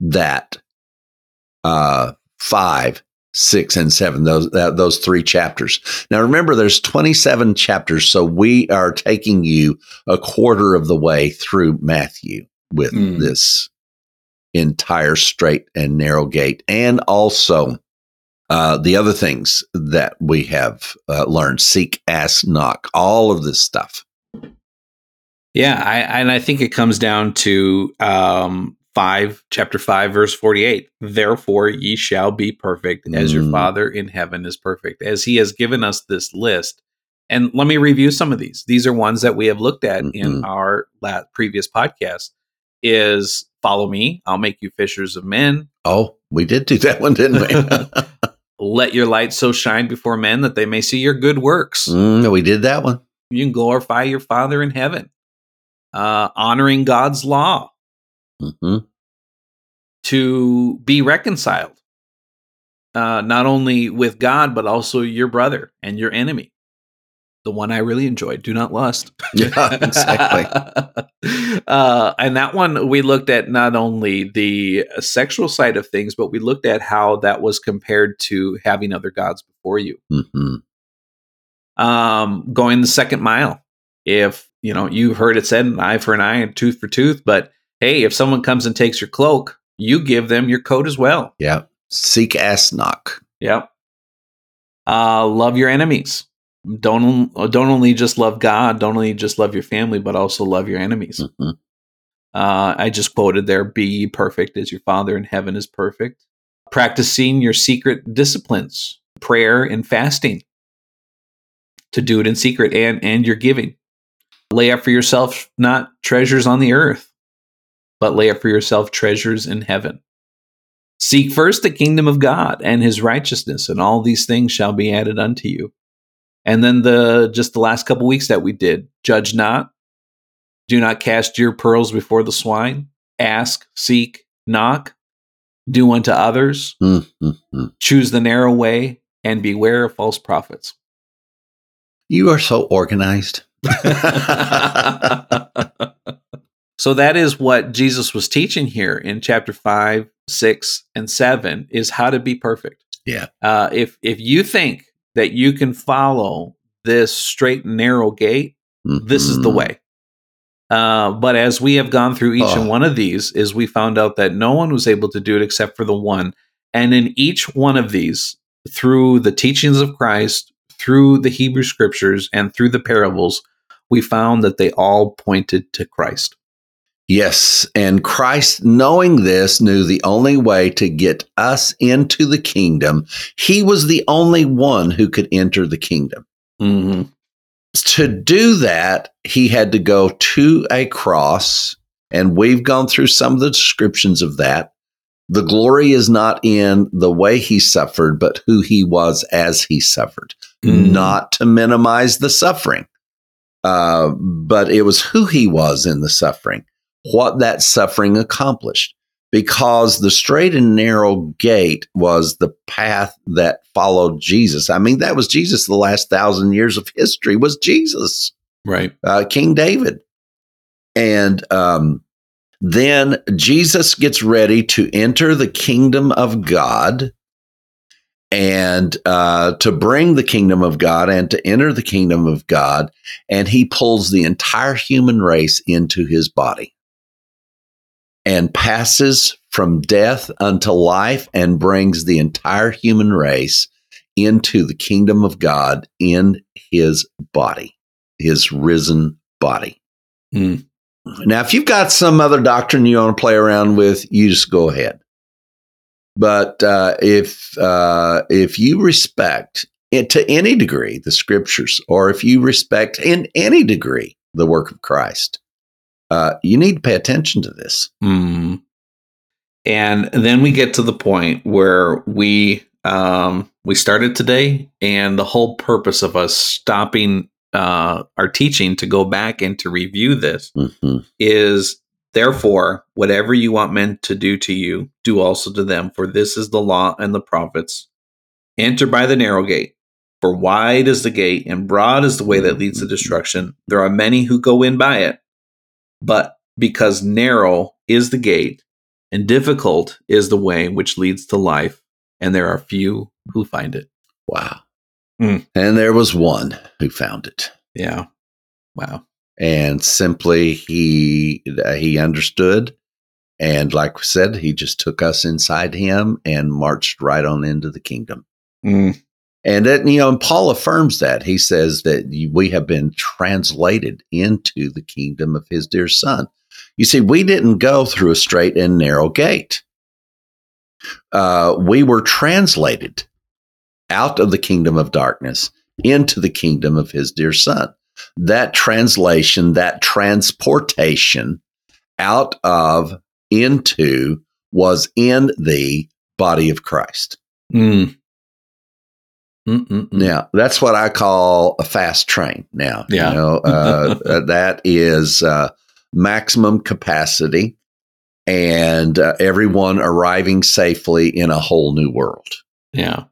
that uh, five, six, and seven? Those that, those three chapters. Now, remember, there's 27 chapters, so we are taking you a quarter of the way through Matthew with Mm. this entire straight and narrow gate, and also uh, the other things that we have uh, learned: seek, ask, knock, all of this stuff. Yeah, I, and I think it comes down to um, five, chapter five, verse forty-eight. Therefore, ye shall be perfect, as your Mm. Father in heaven is perfect. As He has given us this list, and let me review some of these. These are ones that we have looked at in Mhm. our la- previous podcast. Is follow me, I'll make you fishers of men. Oh, we did do that one, didn't we? Let your light so shine before men that they may see your good works. Mm, we did that one. You can glorify your Father in heaven. Uh, honoring God's law. Hmm to be reconciled, uh, not only with God, but also your brother and your enemy. The one I really enjoyed, do not lust. Yeah, exactly. uh, and that one, we looked at not only the sexual side of things, but we looked at how that was compared to having other gods before you. hmm Um, going the second mile. If, you know, you've heard it said, an eye for an eye and tooth for tooth, but hey, if someone comes and takes your cloak, you give them your coat as well. Yeah. Seek, ass knock. Yep. Uh, love your enemies. Don't don't only just love God. Don't only just love your family, but also love your enemies. hmm Uh, I just quoted there: "Be ye perfect as your Father in heaven is perfect." Practicing your secret disciplines, prayer and fasting, to do it in secret, and and your giving. Lay up for yourself not treasures on the earth, but lay up for yourself treasures in heaven. Seek first the kingdom of God and his righteousness, and all these things shall be added unto you. And then the just the last couple weeks that we did, judge not, do not cast your pearls before the swine, ask, seek, knock, do unto others, Mm-hmm. choose the narrow way, and beware of false prophets. You are so organized. so that is what Jesus was teaching here in chapter 5, 6, and 7 is how to be perfect. Yeah. Uh, if if you think that you can follow this straight and narrow gate, this is the Mhm. way. Uh, but as we have gone through each Oh. and one of these, is we found out that no one was able to do it except for the one. And in each one of these, through the teachings of Christ, through the Hebrew scriptures, and through the parables, we found that they all pointed to Christ. Yes. And Christ, knowing this, knew the only way to get us into the kingdom, he was the only one who could enter the kingdom. Mm-hmm. To do that, he had to go to a cross. And we've gone through some of the descriptions of that. The glory is not in the way he suffered, but who he was as he suffered. Mm. Not to minimize the suffering, uh, but it was who he was in the suffering, what that suffering accomplished. Because the straight and narrow gate was the path that followed Jesus. I mean, that was Jesus. The last thousand years of history was Jesus, Right. uh, King David. And um, then Jesus gets ready to enter the kingdom of God and uh, to bring the kingdom of God and to enter the kingdom of God. And he pulls the entire human race into his body and passes from death unto life and brings the entire human race into the kingdom of God in his body, his risen body. Mm. Now, if you've got some other doctrine you want to play around with, you just go ahead. But uh, if uh, if you respect it to any degree the scriptures, or if you respect in any degree the work of Christ, uh, you need to pay attention to this. Mm. And then we get to the point where we um, we started today, and the whole purpose of us stopping uh, our teaching to go back and to review this Mhm. is therefore whatever you want men to do to you do also to them for this is the law and the prophets enter by the narrow gate for wide is the gate and broad is the way that leads to destruction there are many who go in by it but because narrow is the gate and difficult is the way which leads to life and there are few who find it Wow. Mm. And there was one who found it. yeah wow and simply he he understood and like we said he just took us inside him and marched right on into the kingdom Mm. And it, you know and paul affirms that he says that we have been translated into the kingdom of his dear son you see we didn't go through a straight and narrow gate uh, we were translated out of the kingdom of darkness into the kingdom of his dear son that translation, that transportation out of into was in the body of Christ. Mm. Mm-mm-mm. Now, that's what I call a fast train. Now, Yeah. you know, uh, uh, that is uh, maximum capacity and uh, everyone arriving safely in a whole new world. yeah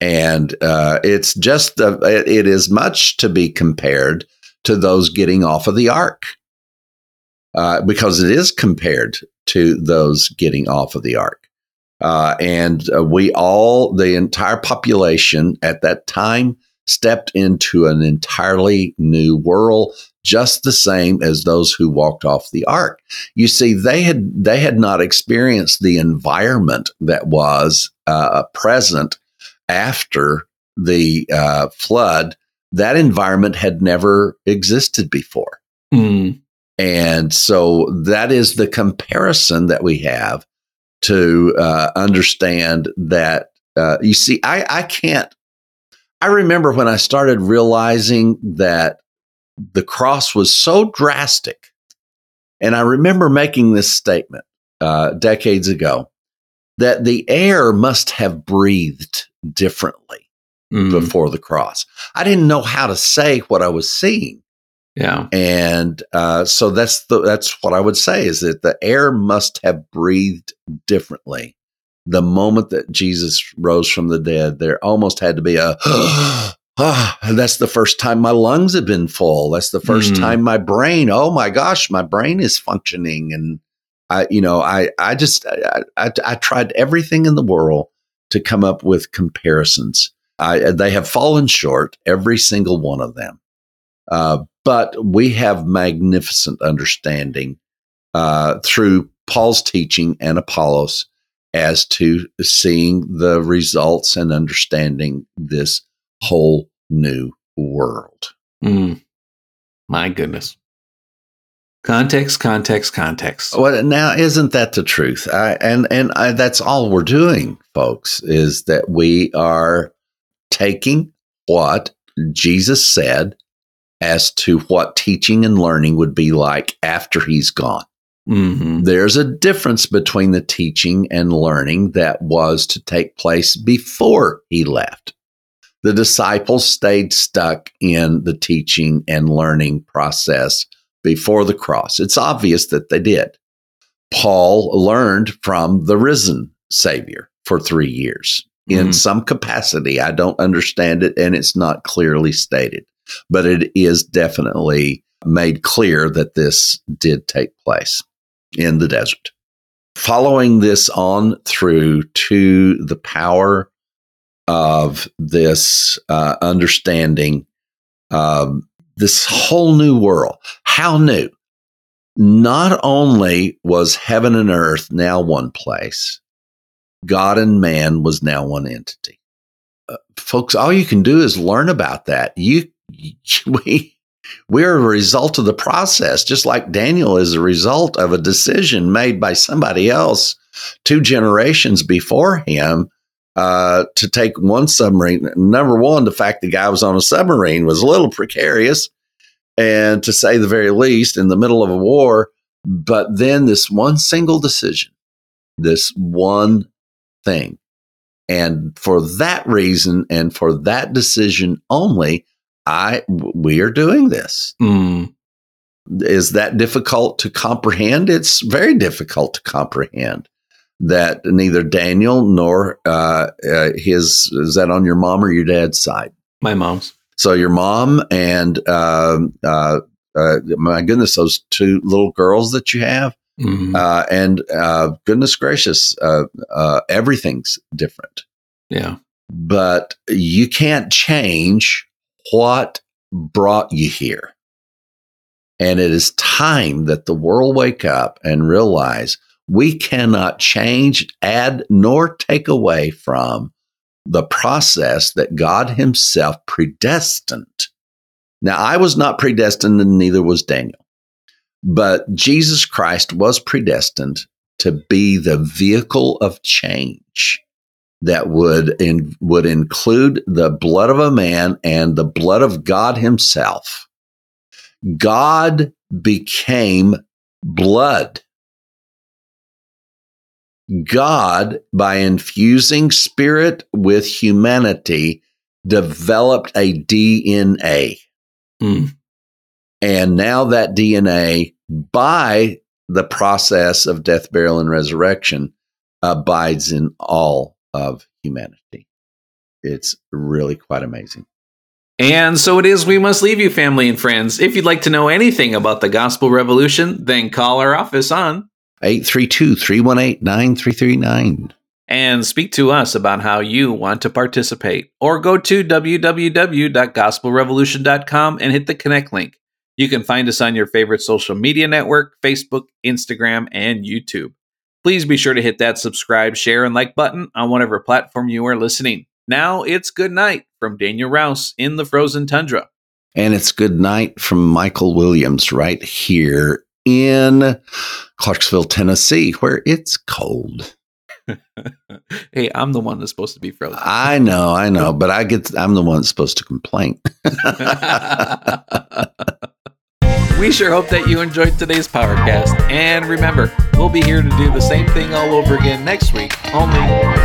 and uh, it's just it, it is much to be compared to those getting off of the ark uh, because it is compared to those getting off of the ark uh, and uh, we all the entire population at that time stepped into an entirely new world just the same as those who walked off the ark you see they had they had not experienced the environment that was uh, present after the uh, flood, that environment had never existed before. Mm. And so that is the comparison that we have to uh, understand that. Uh, you see, I, I can't. I remember when I started realizing that the cross was so drastic. And I remember making this statement uh, decades ago that the air must have breathed differently Mm. before the cross. I didn't know how to say what I was seeing, yeah and uh, so that's the that's what I would say is that the air must have breathed differently. The moment that Jesus rose from the dead, there almost had to be a ah, that's the first time my lungs have been full. That's the first Mm. time my brain, oh my gosh, my brain is functioning. And I, you know, I, I just, I, I, I tried everything in the world to come up with comparisons. I, they have fallen short, every single one of them. Uh, but we have magnificent understanding uh, through Paul's teaching and Apollos as to seeing the results and understanding this whole new world. Mm. My goodness. Context, context, context. Well, now isn't that the truth? I, and and I, that's all we're doing, folks, is that we are taking what Jesus said as to what teaching and learning would be like after he's gone. Mm-hmm. There's a difference between the teaching and learning that was to take place before he left. The disciples stayed stuck in the teaching and learning process before the cross. It's obvious that they did. Paul learned from the risen Savior for three years in Mhm. some capacity. I don't understand it, and it's not clearly stated, but it is definitely made clear that this did take place in the desert. Following this on through to the power of this uh, understanding, um, this whole new world. How new? Not only was heaven and earth now one place, God and man was now one entity. Uh, folks, all you can do is learn about that. You, we, we're a result of the process, just like Daniel is a result of a decision made by somebody else two generations before him uh, to take one submarine. Number one, the fact the guy was on a submarine was a little precarious, and to say the very least, in the middle of a war. But then this one single decision, this one thing. And for that reason and for that decision only, I we are doing this. Mm. Is that difficult to comprehend? It's very difficult to comprehend that neither Daniel nor uh, uh, his is that on your mom or your dad's side. My mom's. So your mom and um uh, uh, my goodness, those two little girls that you have, Mhm. uh, and uh, goodness gracious, uh, uh, everything's different. yeah. But you can't change what brought you here. And it is time that the world wake up and realize we cannot change, add, nor take away from the process that God Himself predestined. Now, I was not predestined, and neither was Daniel. But Jesus Christ was predestined to be the vehicle of change that would in, would include the blood of a man and the blood of God himself. God became blood. God, by infusing spirit with humanity, developed a DNA. Mm. And now that DNA, by the process of death, burial, and resurrection, abides in all of humanity. It's really quite amazing. And so it is, we must leave you, family and friends. If you'd like to know anything about the Gospel Revolution, then call our office on 832 318 9339. and speak to us about how you want to participate. Or go to www.gospelrevolution.com and hit the connect link. You can find us on your favorite social media network Facebook, Instagram, and YouTube. Please be sure to hit that subscribe, share, and like button on whatever platform you are listening. Now it's good night from Daniel Rouse in the frozen tundra. And it's good night from Michael Williams right here in Clarksville, Tennessee, where it's cold. hey, I'm the one that's supposed to be frozen. I know, I know, but I get I'm the one that's supposed to complain. we sure hope that you enjoyed today's Powercast. And remember, we'll be here to do the same thing all over again next week, only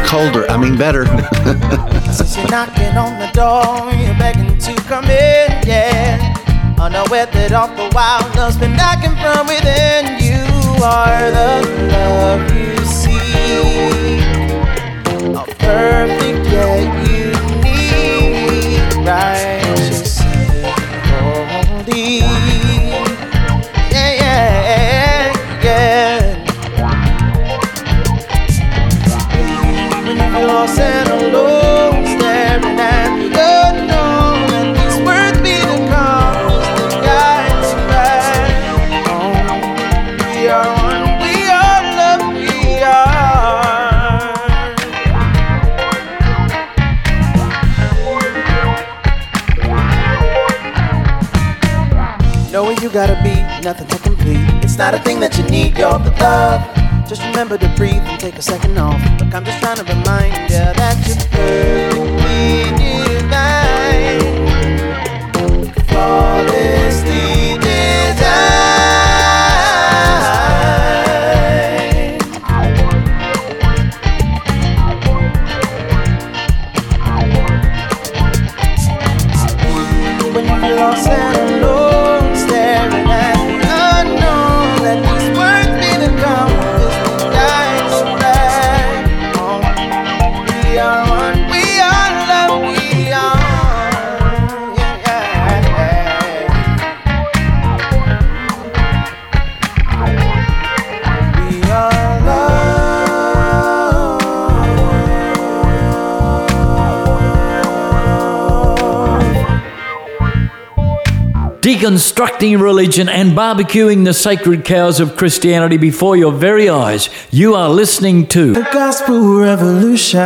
Colder, I mean better. Since you're knocking on the door, you're begging to come in, yeah. Unaware that all the love's been knocking from within. You are the love you a perfect righteous, lost and alone, staring at the it's worth me. We are one, we are we are. Knowing you gotta be nothing to complete. It's not a thing that you need, you're the love just remember to breathe and take a second off. Look, I'm just trying to remind you that you're Deconstructing religion and barbecuing the sacred cows of Christianity before your very eyes. You are listening to The gospel revolution.